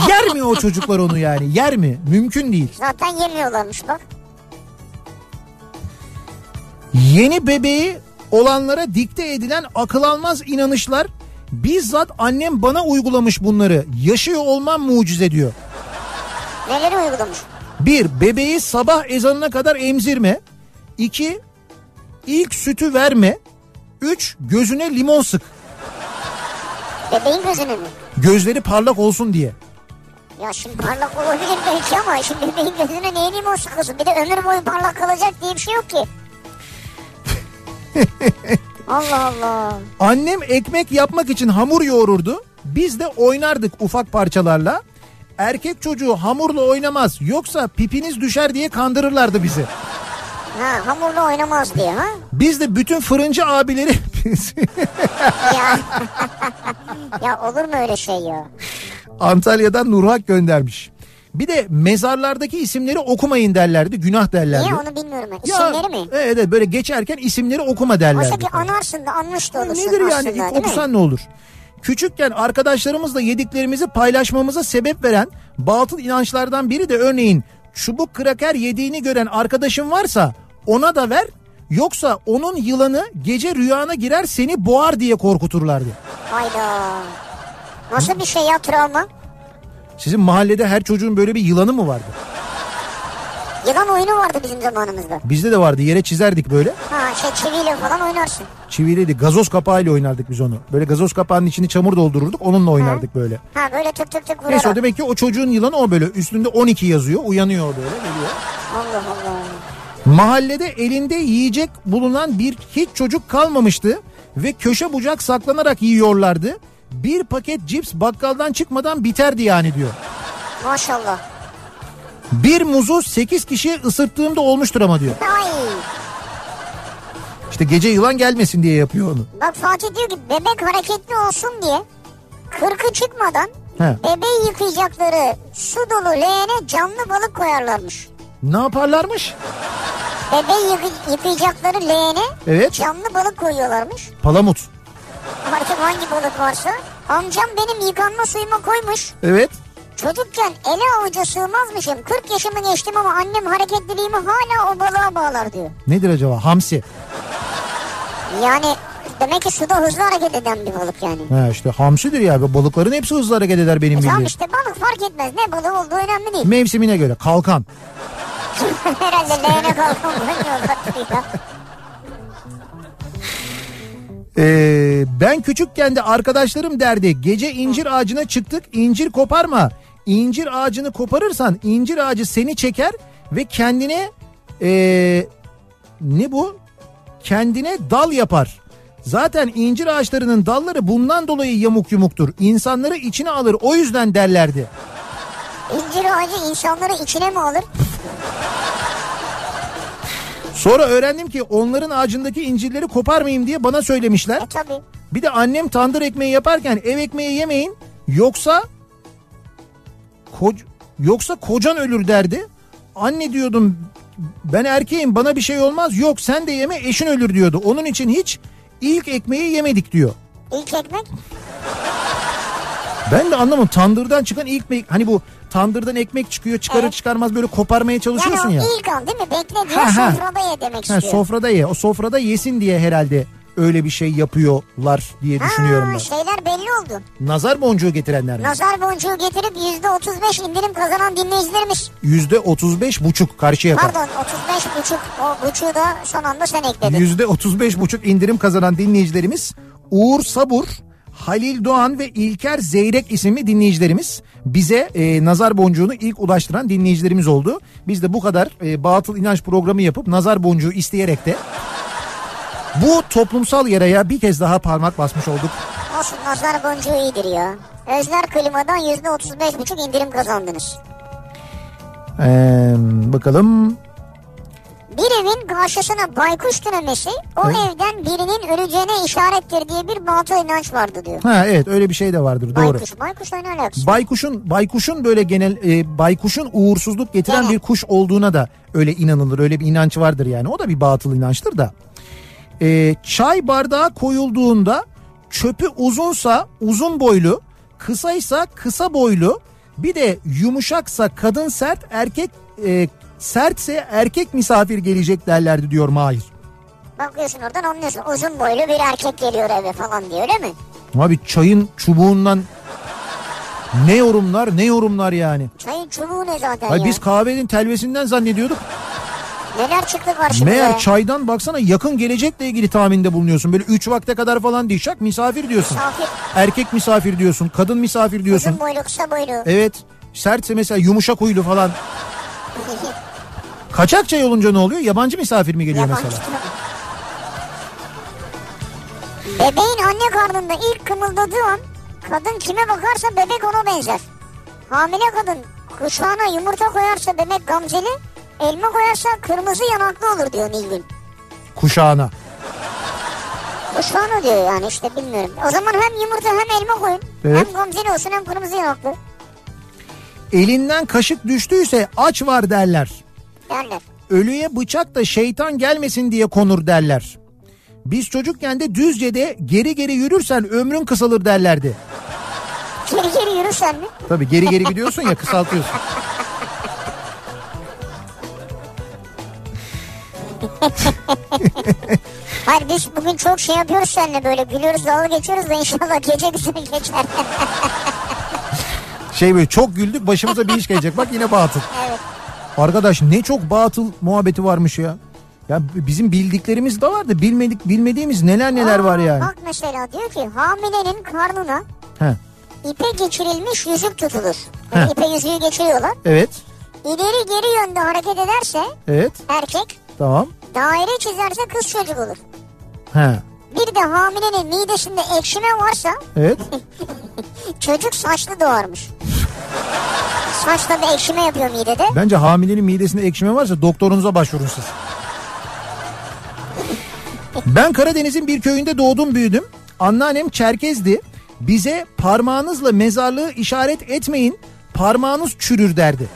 yer mi o çocuklar onu yani yer mi? Mümkün değil. Zaten yemiyorlarmış bak. Yeni bebeği olanlara dikte edilen akıl almaz inanışlar bizzat annem bana uygulamış bunları. Yaşıyor olmam mucize diyor. Neleri uygulamış? Bir, bebeği sabah ezanına kadar emzirme. İki, ilk sütü verme. Üç, gözüne limon sık. Bebeğin gözüne mi? Gözleri parlak olsun diye. Ya şimdi parlak olabilir belki ama şimdi bebeğin gözüne neyi limon sıkıyorsun? Bir de ömür boyu parlak kalacak diye bir şey yok ki. Allah Allah. Annem ekmek yapmak için hamur yoğururdu. Biz de oynardık ufak parçalarla. Erkek çocuğu hamurla oynamaz yoksa pipiniz düşer diye kandırırlardı bizi. Ha hamurla oynamaz diye ha? Biz de bütün fırıncı abileri Ya. ya olur mu öyle şey ya? Antalya'dan Nurhak göndermiş. Bir de mezarlardaki isimleri okumayın derlerdi, günah derlerdi. Niye onu bilmiyorum ben. Ya, İsimleri mi? Evet, böyle geçerken isimleri okuma derlerdi. Oysa ki anarsın da anmış da Ya olursun Nedir yani İlk okusan ne olur? Küçükken arkadaşlarımızla yediklerimizi paylaşmamıza sebep veren batıl inançlardan biri de örneğin çubuk kraker yediğini gören arkadaşın varsa ona da ver yoksa onun yılanı gece rüyana girer seni boğar diye korkuturlardı. Hayda. Nasıl bir şey ya travma? Sizin mahallede her çocuğun böyle bir yılanı mı vardı? Yılan oyunu vardı bizim zamanımızda. Bizde de vardı yere çizerdik böyle. Ha şey çiviyle falan oynarsın. Çiviliydi gazoz kapağıyla oynardık biz onu. Böyle gazoz kapağının içini çamur doldururduk onunla oynardık böyle. Ha böyle tık tık tık Neyse o vurarak. demek ki o çocuğun yılanı o böyle üstünde 12 yazıyor uyanıyor böyle geliyor. Allah Allah. Mahallede elinde yiyecek bulunan bir hiç çocuk kalmamıştı ve köşe bucak saklanarak yiyorlardı. Bir paket cips bakkaldan çıkmadan biterdi yani diyor. Maşallah. Bir muzu 8 kişiye ısırttığımda olmuştur ama diyor. Ay. İşte gece yılan gelmesin diye yapıyor onu. Bak Fatih diyor ki bebek hareketli olsun diye kırkı çıkmadan He. bebeği yıkayacakları su dolu leğene canlı balık koyarlarmış. Ne yaparlarmış? Bebeği yıkayacakları leğene Evet. canlı balık koyuyorlarmış. Palamut. Artık hangi balık varsa. Amcam benim yıkanma suyuma koymuş. Evet. Çocukken ele avuca sığmazmışım. 40 yaşımı geçtim ama annem hareketliliğimi hala o balığa bağlar diyor. Nedir acaba? Hamsi. Yani demek ki suda hızlı hareket eden bir balık yani. Ha işte hamsidir ya. Balıkların hepsi hızlı hareket eder benim E tamam bildiğim. işte balık fark etmez. Ne balığı olduğu önemli değil. Mevsimine göre kalkan. Herhalde leğene kalkan. Ee, ben küçükken de arkadaşlarım derdi gece incir ağacına çıktık incir koparma. İncir ağacını koparırsan incir ağacı seni çeker ve kendine ee, ne bu? Kendine dal yapar. Zaten incir ağaçlarının dalları bundan dolayı yamuk yumuktur. İnsanları içine alır o yüzden derlerdi. İncir ağacı insanları içine mi alır? Sonra öğrendim ki onların ağacındaki incirleri koparmayayım diye bana söylemişler. E tabi. Bir de annem tandır ekmeği yaparken ev ekmeği yemeyin yoksa koc- yoksa kocan ölür derdi. Anne diyordum ben erkeğim bana bir şey olmaz yok sen de yeme eşin ölür diyordu. Onun için hiç ilk ekmeği yemedik diyor. İlk ekmek Ben de anlamadım. Tandırdan çıkan ilk ekmek hani bu tandırdan ekmek çıkıyor çıkarır Evet. çıkarmaz böyle koparmaya Yani çalışıyorsun o ya. ilk an değil mi? Bekle diyor Ha, ha. sofrada ye demek Ha, istiyor. sofrada ye. O sofrada yesin diye herhalde öyle bir şey yapıyorlar diye düşünüyorum ha, ben. şeyler belli oldu. Nazar boncuğu getirenler mi? Nazar boncuğu getirip %35 indirim kazanan dinleyicilerimiz. Yüzde otuz beş buçuk karşı yaka. Pardon 35 buçuk o buçuğu da son anda sen ekledin. Yüzde otuz beş buçuk indirim kazanan dinleyicilerimiz Uğur Sabur, Halil Doğan ve İlker Zeyrek isimli dinleyicilerimiz bize e, nazar boncuğunu ilk ulaştıran dinleyicilerimiz oldu. Biz de bu kadar e, batıl inanç programı yapıp nazar boncuğu isteyerek de bu toplumsal yaraya bir kez daha parmak basmış olduk. Olsun nazar boncuğu iyidir ya. Özler klimadan %35 buçuk indirim kazandınız. Ee, bakalım Bir evin karşısına baykuş tünemesi o Evet. evden birinin öleceğine işarettir diye bir batıl inanç vardı diyor. ha evet öyle bir şey de vardır doğru. Baykuş, baykuşla ne alakası? Baykuşun baykuşun böyle genel e, baykuşun uğursuzluk getiren Evet. bir kuş olduğuna da öyle inanılır. Öyle bir inanç vardır yani. O da bir batıl inançtır da. E, çay bardağı koyulduğunda çöpü uzunsa uzun boylu, kısaysa kısa boylu, bir de yumuşaksa kadın sert, erkek e, sertse erkek misafir gelecek derlerdi diyor Mahir. Bakıyorsun oradan anlıyorsun. Uzun boylu bir erkek geliyor eve falan diyor öyle mi? Abi çayın çubuğundan ne yorumlar ne yorumlar yani. Çayın çubuğu ne zaten Ay ya? biz kahvenin telvesinden zannediyorduk. Neler çıktı karşımıza Meğer ya? çaydan baksana yakın gelecekle ilgili tahminde bulunuyorsun. Böyle 3 vakte kadar falan değil. Şak misafir diyorsun. Misafir. Erkek misafir diyorsun. Kadın misafir diyorsun. Uzun boylu kısa boylu. Evet. Sertse mesela yumuşak huylu falan. Kaçak çay olunca ne oluyor? Yabancı misafir mi geliyor Yabancı mesela? Bebeğin anne karnında ilk kımıldadığı an kadın kime bakarsa bebek ona benzer. Hamile kadın kuşağına yumurta koyarsa bebek gamzeli, elma koyarsa kırmızı yanaklı olur diyor Nilgün. Kuşağına. Kuşağına diyor yani işte bilmiyorum. O zaman hem yumurta hem elma koyun. Evet. Hem gamzeli olsun hem kırmızı yanaklı Elinden kaşık düştüyse aç var derler. Derler. Ölüye bıçak da şeytan gelmesin diye konur derler. Biz çocukken de Düzce'de geri geri yürürsen ömrün kısalır derlerdi. Geri geri yürürsen mi? Tabii geri geri gidiyorsun ya kısaltıyorsun. Hayır biz bugün çok şey yapıyoruz seninle böyle gülüyoruz dalga geçiyoruz da inşallah gece güzel geçer. Şey böyle çok güldük başımıza bir iş gelecek. Bak yine batıl. evet. Arkadaş ne çok batıl muhabbeti varmış ya. Ya bizim bildiklerimiz de var da bilmedik bilmediğimiz neler neler Aa, var yani. Bak mesela diyor ki hamilenin karnına He, ipe geçirilmiş yüzük tutulur. Yani Heh. ipe yüzüğü geçiriyorlar. evet İleri geri yönde hareket ederse evet erkek tamam. daire çizerse kız çocuk olur. He, Bir de hamilenin midesinde ekşime varsa evet. çocuk saçlı doğarmış. Saçta da ekşime yapıyor midede. Bence hamilenin midesinde ekşime varsa doktorunuza başvurun siz. Ben Karadeniz'in bir köyünde doğdum büyüdüm. Anneannem Çerkez'di. Bize parmağınızla mezarlığı işaret etmeyin. Parmağınız çürür derdi.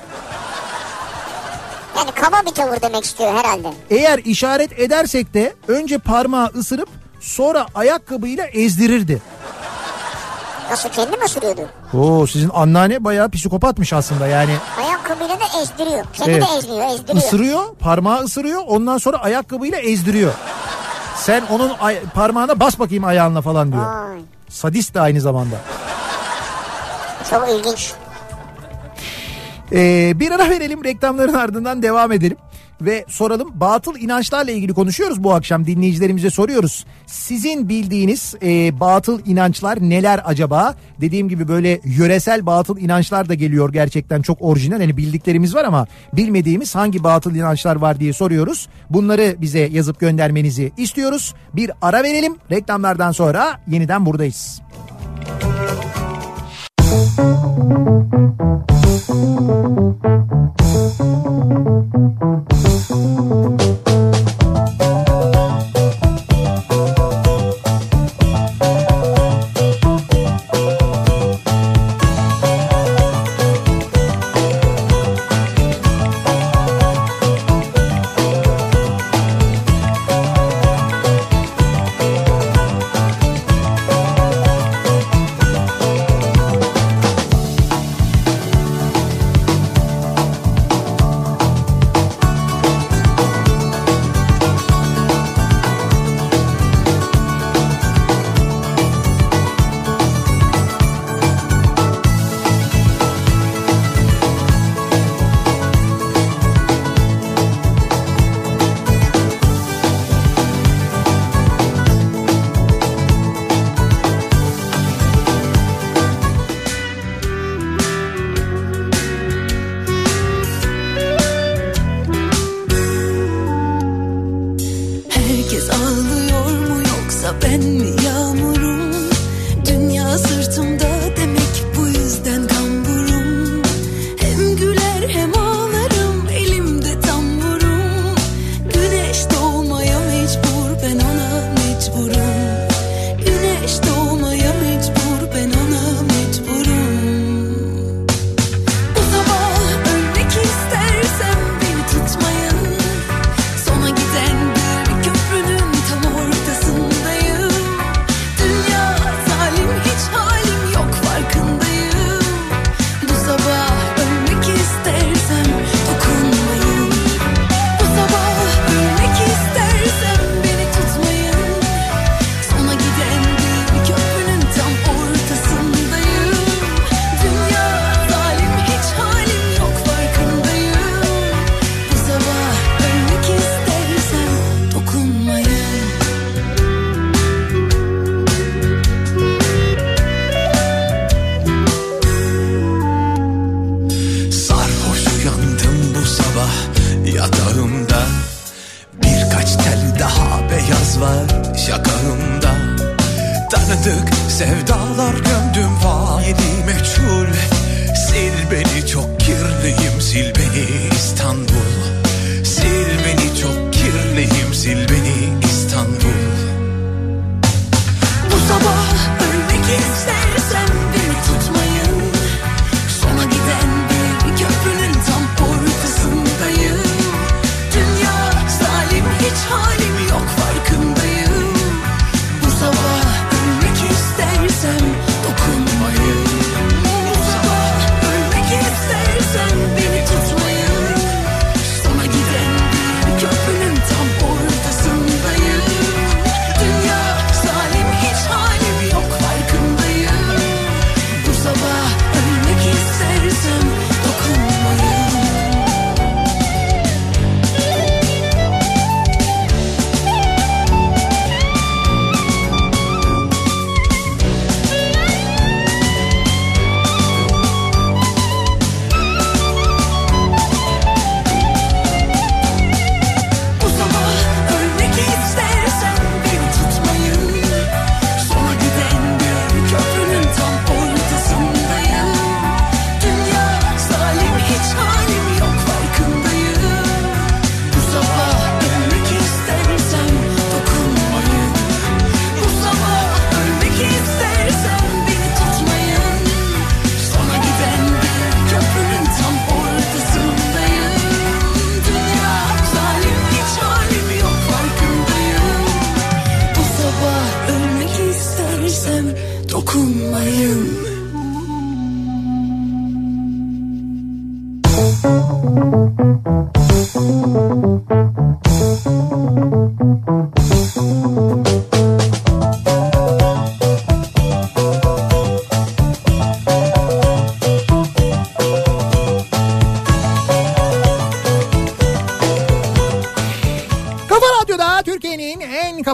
Yani kaba bir tavır demek istiyor herhalde. Eğer işaret edersek de önce parmağı ısırıp sonra ayakkabıyla ezdirirdi. Nasıl kendi mi ısırıyordu? Oo sizin anneanne bayağı psikopatmış aslında yani. Ayakkabıyla da ezdiriyor. Kendi Evet. de ezmiyor, ezdiriyor. Isırıyor, parmağı ısırıyor, ondan sonra ayakkabıyla ezdiriyor. Sen onun parmağına bas bakayım ayağınla falan diyor. Vay, Sadist de aynı zamanda. çok ilginç. Ee, bir ara verelim reklamların ardından devam edelim. Ve soralım batıl inançlarla ilgili konuşuyoruz bu akşam dinleyicilerimize soruyoruz. Sizin bildiğiniz e, batıl inançlar neler acaba? Dediğim gibi böyle yöresel batıl inançlar da geliyor gerçekten çok orijinal. Hani bildiklerimiz var ama bilmediğimiz hangi batıl inançlar var diye soruyoruz. Bunları bize yazıp göndermenizi istiyoruz. Bir ara verelim reklamlardan sonra yeniden buradayız. Thank you.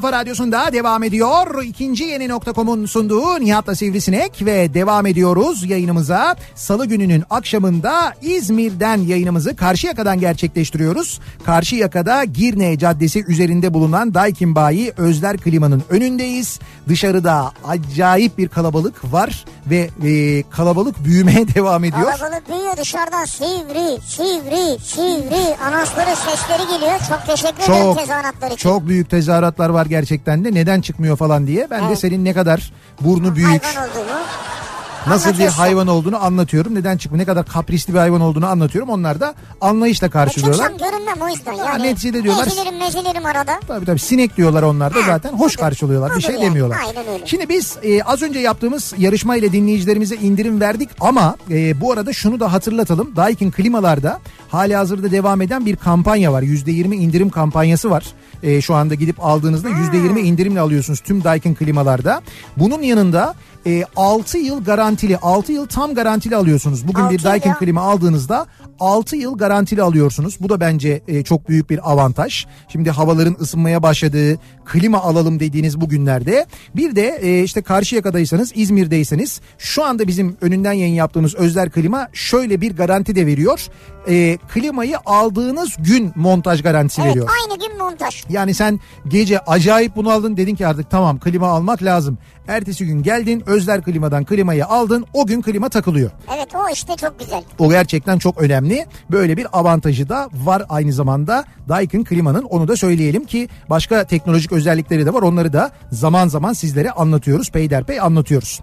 Kafa radyosunda devam ediyor. İkinci yeni nokta.com'un sunduğu Nihat'la Sivrisinek ve devam ediyoruz yayınımıza. Salı gününün akşamında İzmir'den yayınımızı Karşıyaka'dan gerçekleştiriyoruz. Karşıyaka'da Girne Caddesi üzerinde bulunan Daikin Bayi Özler Klima'nın önündeyiz. Dışarıda acayip bir kalabalık var ve e, kalabalık büyümeye devam ediyor. Kalabalık büyüyor dışarıdan sivri, sivri, sivri anonsların sesleri geliyor. Çok teşekkür ederim Çok tezahüratlar için. çok büyük tezahüratlar var gerçekten de neden çıkmıyor falan diye. Ben de Evet. senin ne kadar burnu büyük. Nasıl bir hayvan olduğunu anlatıyorum. Neden çıkmıyor, ne kadar kaprisli bir hayvan olduğunu anlatıyorum. Onlar da anlayışla karşılıyorlar. Çıksam görünmem o yüzden. Yani, neticede diyorlar- Mezilerim mezilerim arada. Tabii tabii sinek diyorlar onlar da zaten hoş budur. karşılıyorlar bir Budur şey yani, demiyorlar. aynen öyle. Şimdi biz e, az önce yaptığımız yarışma ile dinleyicilerimize indirim verdik ama e, bu arada şunu da hatırlatalım. Daikin klimalarda hali hazırda devam eden bir kampanya var. %20 indirim kampanyası var. E, şu anda gidip aldığınızda %20 indirimle alıyorsunuz tüm Daikin klimalarda. Bunun yanında e, 6 yıl garantili 6 yıl tam garantili alıyorsunuz. Bugün bir Daikin ya. klima aldığınızda 6 yıl garantili alıyorsunuz. Bu da bence e, çok büyük bir avantaj. Şimdi havaların ısınmaya başladığı, klima alalım dediğiniz bu günlerde. Bir de e, işte Karşıyaka'daysanız, İzmir'deyseniz şu anda bizim önünden yayın yaptığımız Özler Klima şöyle bir garanti de veriyor. E, klimayı aldığınız gün montaj garantisi Evet veriyor. aynı gün montaj. Yani sen gece acayip bunu aldın dedin ki artık tamam klima almak lazım. Ertesi gün geldin Özler Klima'dan klimayı aldın o gün klima takılıyor. Evet o işte çok güzel. O gerçekten çok önemli. Böyle bir avantajı da var aynı zamanda Daikin klimanın onu da söyleyelim ki başka teknolojik özellikleri de var. Onları da zaman zaman sizlere anlatıyoruz. Peyderpey anlatıyoruz.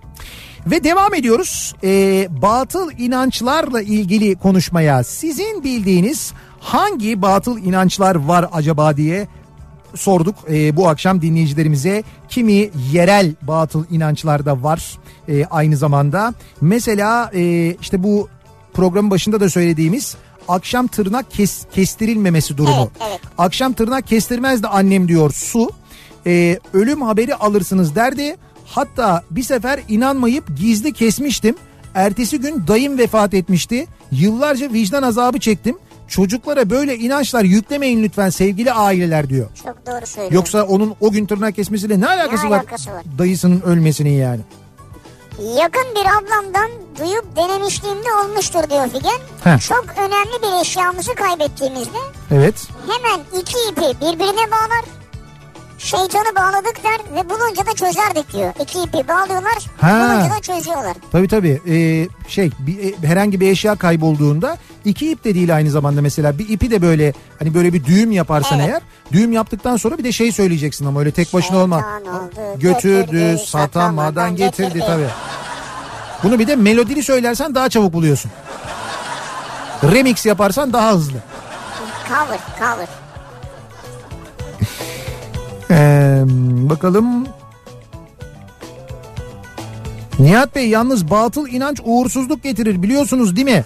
Ve devam ediyoruz. Ee, batıl inançlarla ilgili konuşmaya sizin bildiğiniz hangi batıl inançlar var acaba diye sorduk Ee, bu akşam dinleyicilerimize. Kimi yerel batıl inançlar da var ee, aynı zamanda. Mesela e, işte bu programın başında da söylediğimiz akşam tırnak kes, kestirilmemesi durumu. Evet, evet. Akşam tırnak kestirmez de annem diyor su. Ee, ölüm haberi alırsınız derdi. Hatta bir sefer inanmayıp gizli kesmiştim. Ertesi gün dayım vefat etmişti. Yıllarca vicdan azabı çektim. Çocuklara böyle inançlar yüklemeyin lütfen sevgili aileler diyor. Çok doğru söylüyor. Yoksa onun o gün tırnak kesmesiyle ne alakası, var? alakası var? Dayısının ölmesinin yani. Yakın bir ablamdan duyup denemişliğimde olmuştur diyor Figen. Heh. Çok önemli bir eşyamızı kaybettiğimizde Evet. hemen iki ipi birbirine bağlar. Şeytanı bağladık der ve bulunca da çözerdik diyor. İki ipi bağlıyorlar Ha. bulunca da çözüyorlar. Tabii tabii Ee, şey bir, e, herhangi bir eşya kaybolduğunda iki ip de değil aynı zamanda mesela bir ipi de böyle hani böyle bir düğüm yaparsan Evet. eğer düğüm yaptıktan sonra bir de şey söyleyeceksin ama öyle tek başına olma. Oldu, Götürdü satamadan getirdi tabii. Bunu bir de melodili söylersen daha çabuk buluyorsun. Remix yaparsan daha hızlı. Cover cover. Ee, bakalım. Nihat Bey yalnız batıl inanç uğursuzluk getirir biliyorsunuz değil mi?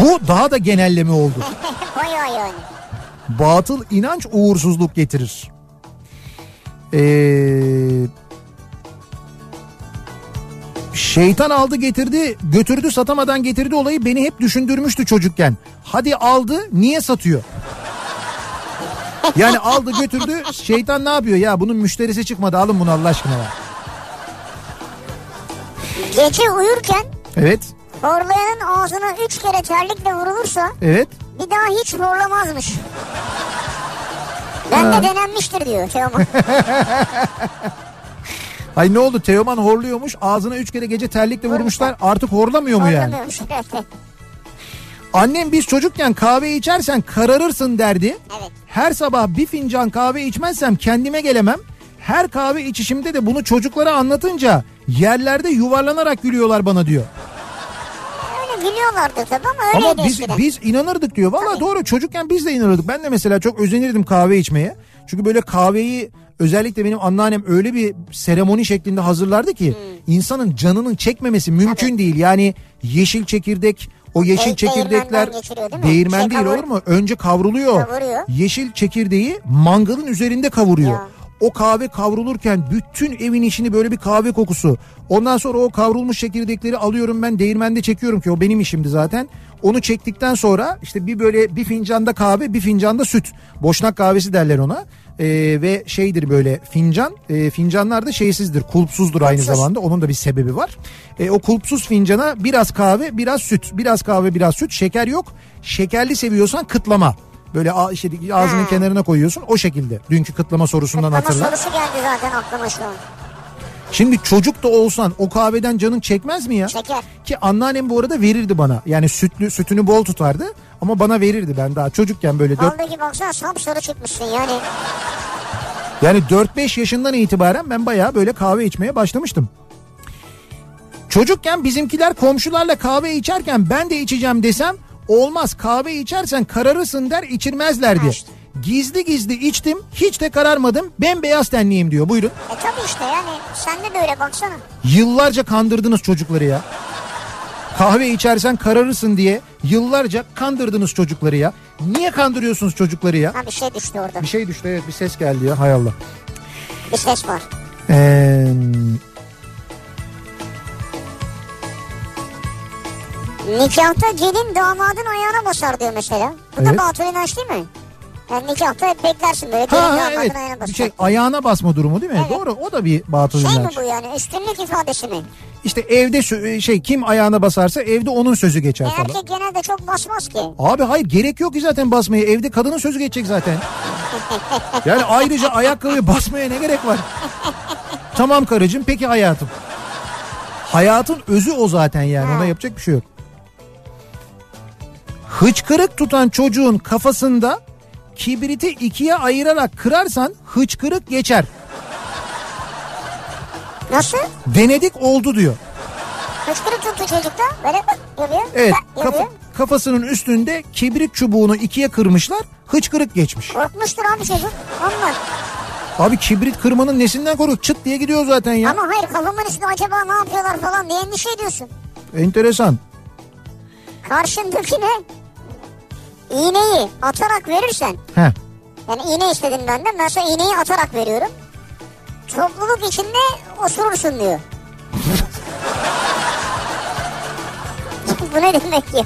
Bu daha da genelleme oldu. Bayağı yani. Batıl inanç uğursuzluk getirir. Ee, şeytan aldı getirdi götürdü satamadan getirdi olayı beni hep düşündürmüştü çocukken. Hadi aldı niye satıyor? Yani aldı götürdü şeytan ne yapıyor ya bunun müşterisi çıkmadı alın bunu Allah aşkına ya. Gece uyurken Evet horlayanın ağzına üç kere terlikle vurulursa evet bir daha hiç horlamazmış. Ben de denenmiştir diyor Teoman. Ay ne oldu Teoman horluyormuş ağzına üç kere gece terlikle vurmuşlar artık horlamıyor mu yani? Horlamıyormuş. Evet. Annem biz çocukken kahve içersen kararırsın derdi. Evet. Her sabah bir fincan kahve içmezsem kendime gelemem. Her kahve içişimde de bunu çocuklara anlatınca yerlerde yuvarlanarak gülüyorlar bana diyor. Öyle gülüyorlardı tabii ama öyleydi Ama biz eskiden. biz inanırdık diyor. Valla doğru çocukken biz de inanırdık. Ben de mesela çok özenirdim kahve içmeye. Çünkü böyle kahveyi özellikle benim anneannem öyle bir seremoni şeklinde hazırlardı ki Hmm. insanın canının çekmemesi mümkün değil. Yani yeşil çekirdek o yeşil De- çekirdekler değil değirmen Şey, değil kavur- olur mu? Önce kavruluyor. Kavuruyor. Yeşil çekirdeği mangalın üzerinde kavuruyor. Ya. O kahve kavrulurken bütün evin içini böyle bir kahve kokusu. Ondan sonra o kavrulmuş çekirdekleri alıyorum ben değirmende çekiyorum ki o benim işimdi zaten. Onu çektikten sonra işte bir böyle bir fincanda kahve bir fincanda süt. Boşnak kahvesi derler ona. Ee, ve şeydir böyle fincan e, fincanlar da şeysizdir kulpsuzdur aynı Kulpsuz. zamanda onun da bir sebebi var. E, o kulpsuz fincana biraz kahve biraz süt biraz kahve biraz süt şeker yok şekerli seviyorsan kıtlama. Böyle işte ağzının Ha. kenarına koyuyorsun o şekilde. Dünkü kıtlama sorusundan Ama hatırla. sorusu geldi zaten aklıma şu an. Şimdi çocuk da olsan o kahveden canın çekmez mi ya? Şeker. Ki anneannem bu arada verirdi bana. Yani sütlü sütünü bol tutardı ama bana verirdi ben daha çocukken böyle dört, Vallahi baksana sapsarı çıkmışsın yani. yani 4-5 yaşından itibaren ben bayağı böyle kahve içmeye başlamıştım. Çocukken bizimkiler komşularla kahve içerken ben de içeceğim desem olmaz kahve içersen kararırsın der içirmezlerdi. Ha işte. Gizli gizli içtim hiç de kararmadım bembeyaz tenliyim diyor buyurun. E tabii işte yani sende de öyle baksana. Yıllarca kandırdınız çocukları ya. Kahve içersen kararırsın diye yıllarca kandırdınız çocukları ya. Niye kandırıyorsunuz çocukları ya? Ha bir şey düştü orada. Bir şey düştü evet bir ses geldi ya hay Allah. Bir ses var. Ee, Nikahta gelin damadın ayağına basar diyor mesela. Bu Evet. da batıl inanç değil mi? Yani nikahta hep beklersin böyle ha, ha, evet ayağına bir basar. şey ayağına basma durumu değil mi? Evet. Doğru o da bir batıl Şey mi inanç. bu yani üstünlük ifadesi mi? İşte evde sö- şey kim ayağına basarsa evde onun sözü geçer E, falan. erkek genelde çok basmaz ki. Abi hayır gerek yok ki zaten basmaya. Evde kadının sözü geçecek zaten. Yani ayrıca ayakkabı basmaya ne gerek var? Tamam karıcığım peki hayatım. Hayatın özü o zaten yani ona yapacak bir şey yok. Hıçkırık tutan çocuğun kafasında kibriti ikiye ayırarak kırarsan hıçkırık geçer. Nasıl? Denedik oldu diyor. Hıçkırık tuttu çocukta. Böyle yapıyor. Evet yapıyor. kafasının üstünde kibrit çubuğunu ikiye kırmışlar hıçkırık geçmiş. Korkmuştur abi çocuk. Ondan. Abi kibrit kırmanın nesinden korkuyor? Çıt diye gidiyor zaten ya. Ama hayır kafamın üstünde acaba ne yapıyorlar falan diye endişe ediyorsun. Enteresan. Karşındakine iğneyi atarak verirsen Heh. yani iğne istedim benden ben sana iğneyi atarak veriyorum. Topluluk içinde osurursun diyor. Bu ne demek ya?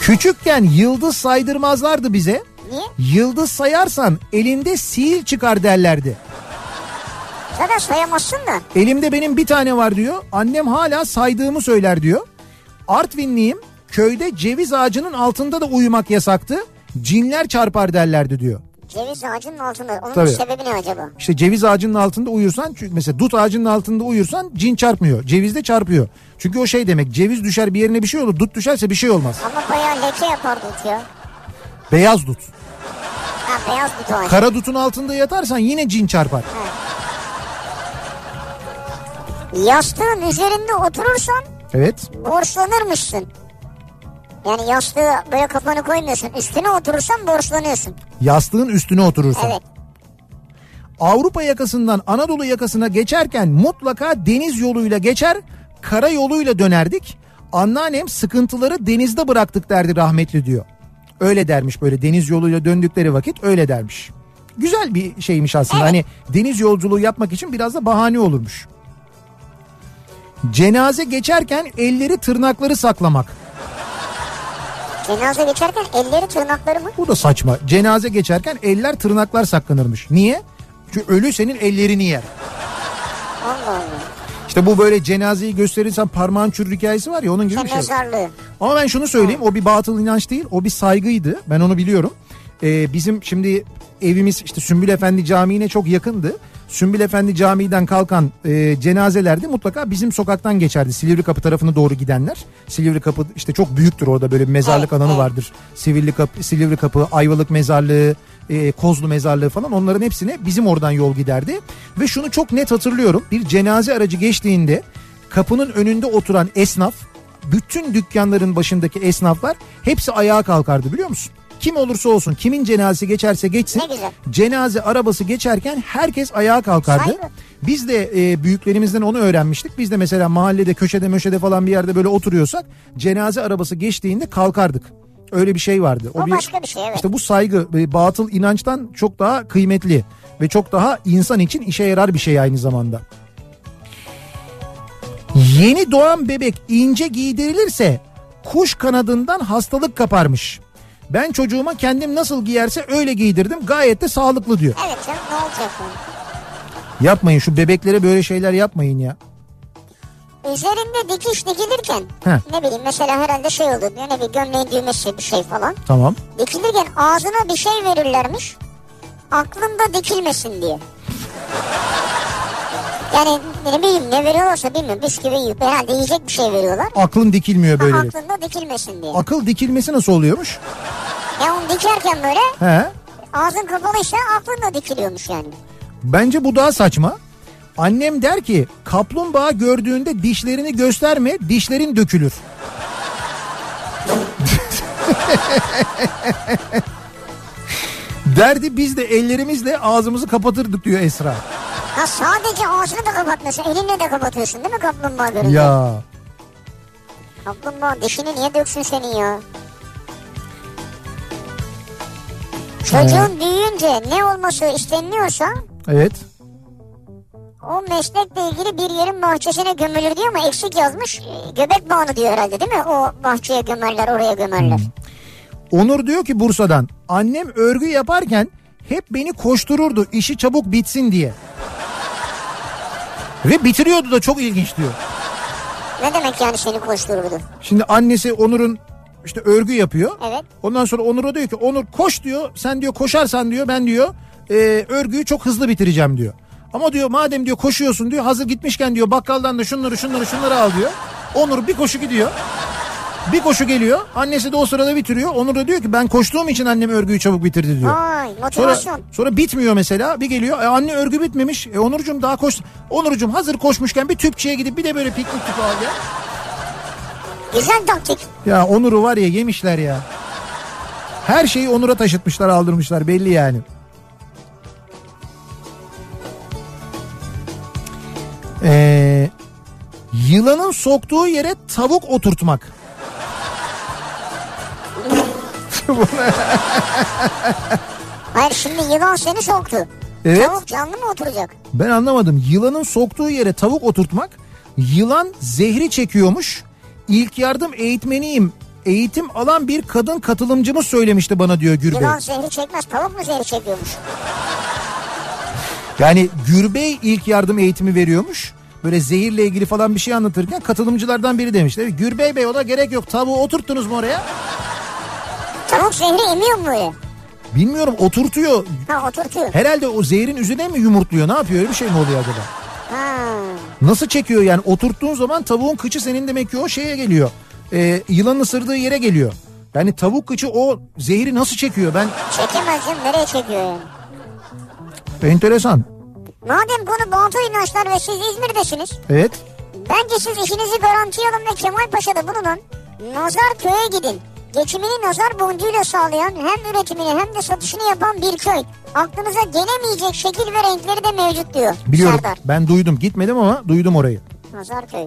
Küçükken yıldız saydırmazlardı bize. Niye? Yıldız sayarsan elinde sihir çıkar derlerdi. Zaten sayamazsın da. Elimde benim bir tane var diyor. Annem hala saydığımı söyler diyor. Artvinliyim. Köyde ceviz ağacının altında da uyumak yasaktı. Cinler çarpar derlerdi diyor. Ceviz ağacının altında. Onun Tabii. sebebi ne acaba? İşte ceviz ağacının altında uyursan çünkü mesela dut ağacının altında uyursan cin çarpmıyor. Ceviz de çarpıyor. Çünkü o şey demek ceviz düşer bir yerine bir şey olur. Dut düşerse bir şey olmaz. Ama bayağı leke yapar dut ya. Beyaz dut. Ha beyaz dut ağacı. Kara dutun altında yatarsan yine cin çarpar. Yastığın üzerinde oturursan Evet. borçlanırmışsın. Yani yastığı böyle kafanı koymuyorsun. Üstüne oturursan borçlanıyorsun. Yastığın üstüne oturursan. Evet. Avrupa yakasından Anadolu yakasına geçerken mutlaka deniz yoluyla geçer, kara yoluyla dönerdik. Anneannem sıkıntıları denizde bıraktık derdi rahmetli diyor. Öyle dermiş böyle deniz yoluyla döndükleri vakit öyle dermiş. Güzel bir şeymiş aslında. Hani deniz yolculuğu yapmak için biraz da bahane olurmuş. Cenaze geçerken elleri tırnakları saklamak. Cenaze geçerken elleri tırnakları mı? Bu da saçma. Cenaze geçerken eller tırnaklar saklanırmış. Niye? Çünkü ölü senin ellerini yer. Allah Allah. İşte bu böyle cenazeyi gösterirsen parmağın çürür hikayesi var ya onun gibi Sen bir şey. mezarlığı. Ama ben şunu söyleyeyim o bir batıl inanç değil o bir saygıydı ben onu biliyorum. Ee, bizim şimdi evimiz işte Sümbül Efendi Camii'ne çok yakındı. Sümbül Efendi Camii'den kalkan e, cenazelerde mutlaka bizim sokaktan geçerdi. Silivri Kapı tarafına doğru gidenler. Silivri Kapı işte çok büyüktür orada böyle bir mezarlık alanı vardır. Silivri Kapı, Silivri Kapı, Ayvalık Mezarlığı, e, Kozlu Mezarlığı falan onların hepsine bizim oradan yol giderdi. Ve şunu çok net hatırlıyorum. Bir cenaze aracı geçtiğinde kapının önünde oturan esnaf bütün dükkanların başındaki esnaflar hepsi ayağa kalkardı biliyor musun? Kim olursa olsun kimin cenazesi geçerse geçsin cenaze arabası geçerken herkes ayağa kalkardı. Saygı. Biz de e, büyüklerimizden onu öğrenmiştik. Biz de mesela mahallede köşede möşede falan bir yerde böyle oturuyorsak cenaze arabası geçtiğinde kalkardık. Öyle bir şey vardı. O başka bir şey, evet. İşte bu saygı e, batıl inançtan çok daha kıymetli ve çok daha insan için işe yarar bir şey aynı zamanda. Yeni doğan bebek ince giydirilirse kuş kanadından hastalık kaparmış. Ben çocuğuma kendim nasıl giyerse öyle giydirdim. Gayet de sağlıklı diyor. Evet canım ne olacak yani? Yapmayın şu bebeklere böyle şeyler yapmayın ya. Üzerinde dikiş dikilirken Heh. ne bileyim mesela herhalde şey olur diyor ne bir gömleğin düğmesi bir şey falan. Tamam. Dikilirken ağzına bir şey verirlermiş. Aklında dikilmesin diye. Yani ne bileyim ne veriyorlarsa bilmiyorum bisküvi yiyip herhalde yiyecek bir şey veriyorlar. Aklın dikilmiyor böyle. Aklında dikilmesin diye. Akıl dikilmesi nasıl oluyormuş? Ya onu dikerken böyle He. ağzın kapalıysa aklında dikiliyormuş yani. Bence bu daha saçma. Annem der ki kaplumbağa gördüğünde dişlerini gösterme dişlerin dökülür. Derdi biz de ellerimizle ağzımızı kapatırdık diyor Esra. Ha sadece ağzını da kapatmıyorsun elinle de kapatıyorsun değil mi kaplumbağa görünce? Ya Kaplumbağa dişini niye döksün senin ya? Çocuğun büyüyünce ne olması isteniliyorsa evet. o meslekle ilgili bir yerin bahçesine gömülür diyor ama eksik yazmış. Ee, Göbek bağını diyor herhalde değil mi? O bahçeye gömerler oraya gömerler. Onur diyor ki Bursa'dan annem örgü yaparken hep beni koştururdu işi çabuk bitsin diye. Ve bitiriyordu da çok ilginç diyor. Ne demek yani seni koştururdu? Şimdi annesi Onur'un işte örgü yapıyor. Evet. Ondan sonra Onur'a diyor ki Onur koş diyor. Sen diyor koşarsan diyor ben diyor e, örgüyü çok hızlı bitireceğim diyor. Ama diyor madem diyor koşuyorsun diyor hazır gitmişken diyor bakkaldan da şunları şunları şunları al diyor. Onur bir koşu gidiyor. Bir koşu geliyor. Annesi de o sırada bitiriyor. Onur da diyor ki ben koştuğum için annem örgüyü çabuk bitirdi diyor. Sonra, motivasyon. sonra bitmiyor mesela. Bir geliyor. E, anne örgü bitmemiş. E, Onurcuğum daha koş. Onurcuğum hazır koşmuşken bir tüpçüye gidip bir de böyle piknik tüpü al ya. Güzel taktik. Ya Onur'u var ya yemişler ya. Her şeyi Onur'a taşıtmışlar aldırmışlar belli yani. Ee, yılanın soktuğu yere tavuk oturtmak. Hayır şimdi yılan seni soktu. Evet. Tavuk canlı mı oturacak? Ben anlamadım. Yılanın soktuğu yere tavuk oturtmak. Yılan zehri çekiyormuş. İlk yardım eğitmeniyim. Eğitim alan bir kadın katılımcımız söylemişti bana diyor Gürbey. Yılan zehri çekmez tavuk mu zehri çekiyormuş? Yani Gürbey ilk yardım eğitimi veriyormuş. Böyle zehirle ilgili falan bir şey anlatırken katılımcılardan biri demiş. Tabii Gürbey Bey o da gerek yok. Tavuğu oturttunuz mu oraya? Tavuk zehri emiyor mu öyle? Bilmiyorum oturtuyor. Ha oturtuyor. Herhalde o zehrin üzerine mi yumurtluyor? Ne yapıyor? Öyle bir şey mi oluyor acaba? Ha. Nasıl çekiyor yani? Oturttuğun zaman tavuğun kıçı senin demek ki o şeye geliyor. Ee, yılanın ısırdığı yere geliyor. Yani tavuk kıçı o zehri nasıl çekiyor? Ben Çekemez canım nereye çekiyor yani? enteresan. Madem konu batıl inançlar ve siz İzmir'desiniz. Evet. Bence siz işinizi garantiye alın ve Kemalpaşa'da bulunan Nazar Köy'e gidin. Geçimini nazar boncuğuyla sağlayan hem üretimini hem de satışını yapan bir köy. Aklınıza gelemeyecek şekil ve renkleri de mevcut diyor Biliyorum. Serdar. Ben duydum. Gitmedim ama duydum orayı. Nazar Köy.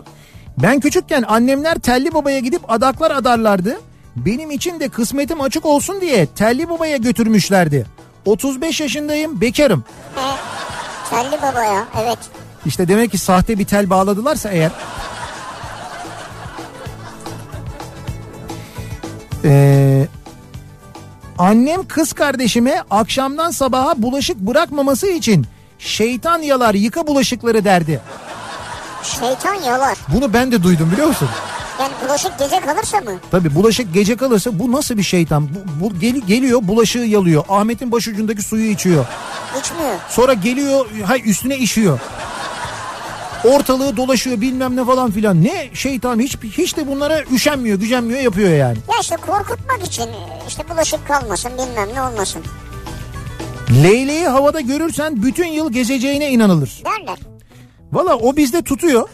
Ben küçükken annemler Telli Baba'ya gidip adaklar adarlardı. Benim için de kısmetim açık olsun diye Telli Baba'ya götürmüşlerdi. 35 yaşındayım, bekarım. E, Telli Baba ya evet. İşte demek ki sahte bir tel bağladılarsa eğer. Ee, annem kız kardeşime akşamdan sabaha bulaşık bırakmaması için şeytan yalar yıka bulaşıkları derdi. Şeytan yalar. Bunu ben de duydum biliyor musun? Yani bulaşık gece kalırsa mı? Tabii bulaşık gece kalırsa bu nasıl bir şeytan? Bu, bu gel- geliyor bulaşığı yalıyor. Ahmet'in başucundaki suyu içiyor. İçmiyor. Sonra geliyor hay üstüne işiyor. Ortalığı dolaşıyor bilmem ne falan filan. Ne şeytan hiç hiç de bunlara üşenmiyor, gücenmiyor yapıyor yani. Ya işte korkutmak için işte bulaşık kalmasın bilmem ne olmasın Leyleği havada görürsen bütün yıl gezeceğine inanılır. derler. Valla o bizde tutuyor.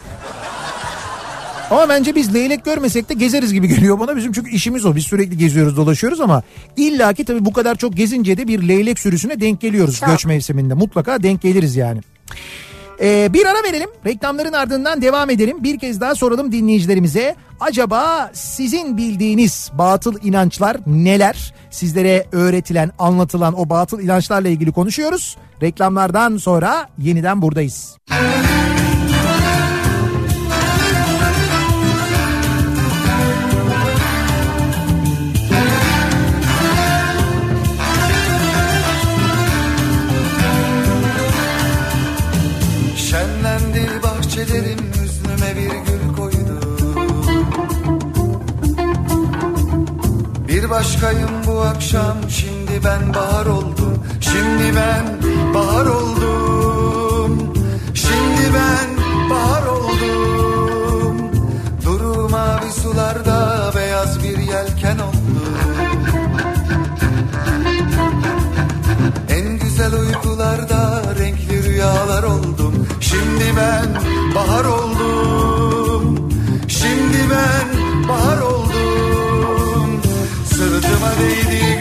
Ama bence biz leylek görmesek de gezeriz gibi geliyor bana. Bizim çünkü işimiz o. Biz sürekli geziyoruz dolaşıyoruz ama illaki tabii bu kadar çok gezince de bir leylek sürüsüne denk geliyoruz Çok. göç mevsiminde. Mutlaka denk geliriz yani. Ee, bir ara verelim. Reklamların ardından devam edelim. Bir kez daha soralım dinleyicilerimize. Acaba sizin bildiğiniz batıl inançlar neler? Sizlere öğretilen, anlatılan o batıl inançlarla ilgili konuşuyoruz. Reklamlardan sonra yeniden buradayız. Şenlendi Başkayım bu akşam. Şimdi ben bahar oldum. Şimdi ben bahar oldum. Şimdi ben bahar oldum. Duru mavi sularda beyaz bir yelken oldum. En güzel uykularda renkli rüyalar oldum. Şimdi ben bahar oldum. Şimdi ben bahar oldum My baby.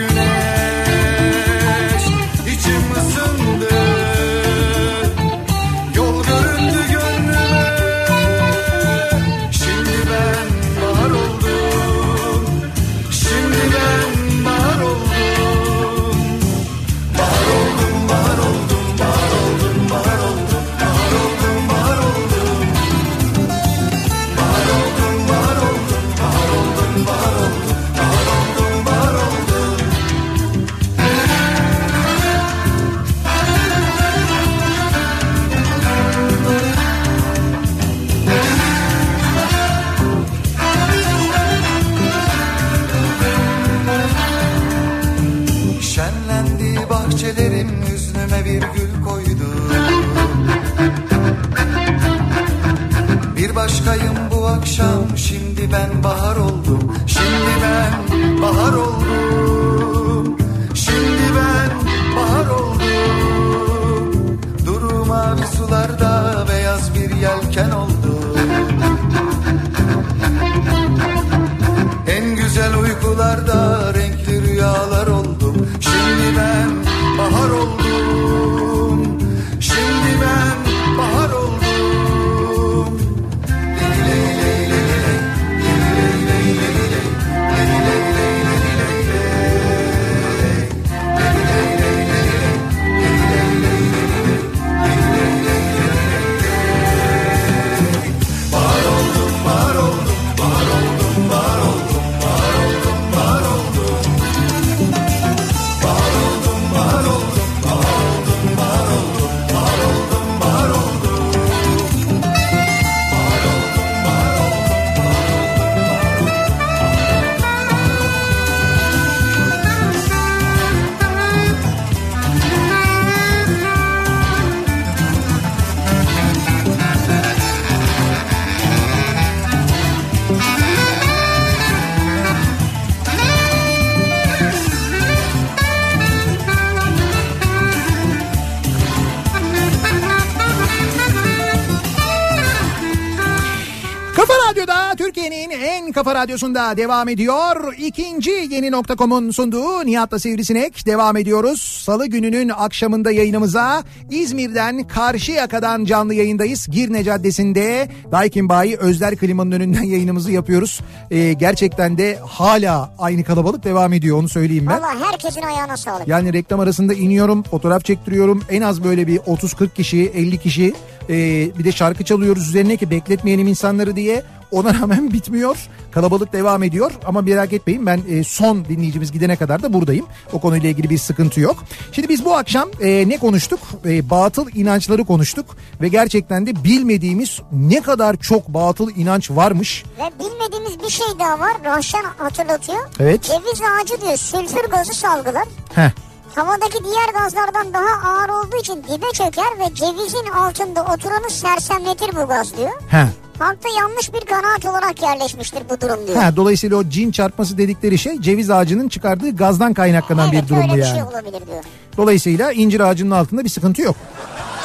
Kafa radyosunda devam ediyor. İkinci yeni nokta.com'un sunduğu Nihat'la Sivrisinek devam ediyoruz. Salı gününün akşamında yayınımıza İzmir'den Karşıyaka'dan canlı yayındayız. Girne Caddesi'nde Daikin Bayi Özler Klimanın önünden yayınımızı yapıyoruz. Ee, gerçekten de hala aynı kalabalık devam ediyor onu söyleyeyim ben. Valla herkesin ayağına sağlık. Yani reklam arasında iniyorum, fotoğraf çektiriyorum. En az böyle bir 30-40 kişi, 50 kişi e, bir de şarkı çalıyoruz üzerine ki bekletmeyelim insanları diye. Ona rağmen bitmiyor. Kalabalık devam ediyor ama merak etmeyin ben e, son dinleyicimiz gidene kadar da buradayım. O konuyla ilgili bir sıkıntı yok. Şimdi biz bu akşam e, ne konuştuk? E, batıl inançları konuştuk ve gerçekten de bilmediğimiz ne kadar çok batıl inanç varmış. Ve bilmediğimiz bir şey daha var. Rahşan hatırlatıyor. Evet. Ceviz ağacı diyor sülfür gazı salgılar. Heh. Havadaki diğer gazlardan daha ağır olduğu için dibe çöker ve cevizin altında oturanı sersemletir bu gaz diyor. Heh. Halkta yanlış bir kanaat olarak yerleşmiştir bu durum diyor. Ha, dolayısıyla o cin çarpması dedikleri şey ceviz ağacının çıkardığı gazdan kaynaklanan evet bir durum bu yani. şey olabilir diyor. Dolayısıyla incir ağacının altında bir sıkıntı yok.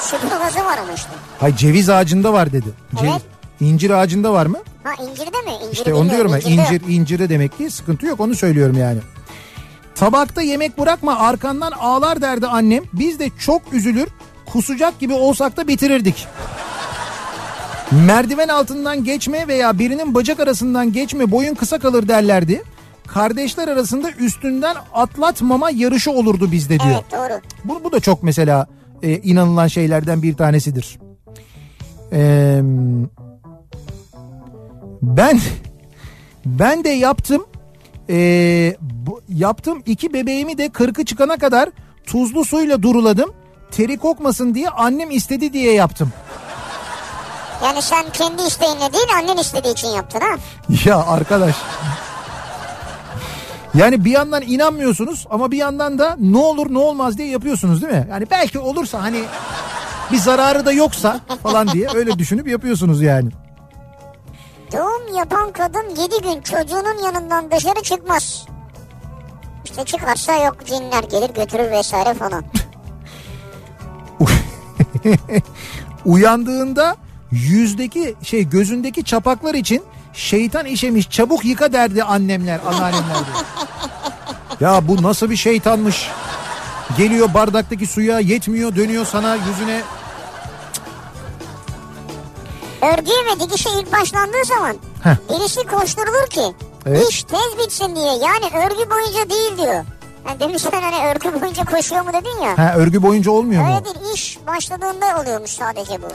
Sülfür gazı var ama işte. Hay ceviz ağacında var dedi. Ce- Evet. İncir ağacında var mı? Ha incirde mi? İncir İşte onu diyorum ya incir incire demek ki sıkıntı yok onu söylüyorum yani. Tabakta yemek bırakma arkandan ağlar derdi annem. Biz de çok üzülür kusacak gibi olsak da bitirirdik. Merdiven altından geçme veya birinin bacak arasından geçme boyun kısa kalır derlerdi. Kardeşler arasında üstünden atlatmama yarışı olurdu bizde diyor. Evet doğru. Bu, bu da çok mesela e, inanılan şeylerden bir tanesidir. Ee, ben ben de yaptım. Ee, bu, yaptım iki bebeğimi de kırkı çıkana kadar tuzlu suyla duruladım. Teri kokmasın diye annem istedi diye yaptım. Yani sen kendi isteğinle değil annen istediği için yaptın ha. Ya arkadaş. Yani bir yandan inanmıyorsunuz ama bir yandan da ne olur ne olmaz diye yapıyorsunuz değil mi? Yani belki olursa hani bir zararı da yoksa falan diye öyle düşünüp yapıyorsunuz yani. Doğum yapan kadın 7 gün çocuğunun yanından dışarı çıkmaz. İşte çıkarsa yok cinler gelir götürür vesaire falan. Uyandığında yüzdeki şey gözündeki çapaklar için şeytan işemiş çabuk yıka derdi annemler anneannemler. Ya bu nasıl bir şeytanmış? Geliyor bardaktaki suya yetmiyor dönüyor sana yüzüne Örgüye ve dikişe ilk başlandığı zaman Heh. birisi koşturulur ki Evet. iş tez bitsin diye. Yani örgü boyunca değil diyor. Yani demişler hani örgü boyunca koşuyor mu dedin ya. ha, örgü boyunca olmuyor mu? Öyle değil iş başladığında oluyormuş sadece bu.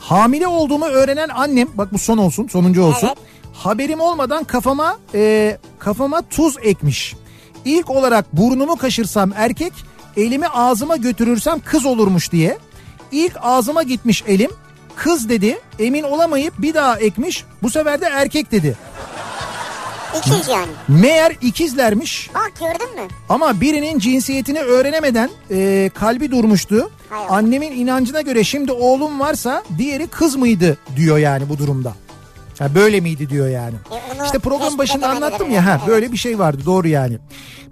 Hamile olduğumu öğrenen annem bak bu son olsun sonuncu olsun. Evet. Haberim olmadan kafama e, kafama tuz ekmiş. İlk olarak burnumu kaşırsam erkek elimi ağzıma götürürsem kız olurmuş diye. İlk ağzıma gitmiş elim kız dedi emin olamayıp bir daha ekmiş bu sefer de erkek dedi. İkiz yani. Meğer ikizlermiş Bak gördün mü? ama birinin cinsiyetini öğrenemeden e, kalbi durmuştu. Hay Allah. Annemin inancına göre şimdi oğlum varsa diğeri kız mıydı diyor yani bu durumda. Ha, böyle miydi diyor yani. E, İşte program başında anlattım ya yani, ha evet. böyle bir şey vardı doğru yani.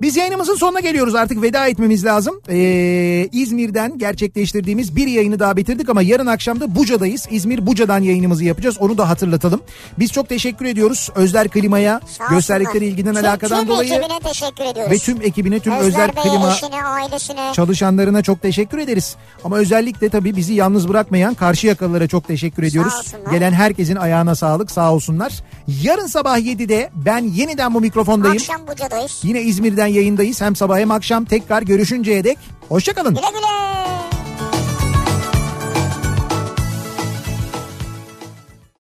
Biz yayınımızın sonuna geliyoruz artık veda etmemiz lazım. Ee, İzmir'den gerçekleştirdiğimiz bir yayını daha bitirdik ama yarın akşam da Buca'dayız. İzmir Buca'dan yayınımızı yapacağız onu da hatırlatalım. Biz çok teşekkür ediyoruz Özler Klima'ya gösterdikleri ilgiden Tüm- alakadan tüm dolayı ekibine teşekkür ediyoruz. ve tüm ekibine tüm Özler Özler Klima eşine, ailesine. çalışanlarına çok teşekkür ederiz. Ama özellikle tabii bizi yalnız bırakmayan karşı yakalılara çok teşekkür ediyoruz. Gelen herkesin ayağına sağlık sağ olsunlar. Yarın sabah 7'de ben yeniden bu mikrofondayım. Akşam Buca'dayız. Yine İzmir'den yayındayız. Hem sabah hem akşam tekrar görüşünceye dek. Hoşçakalın. Güle güle.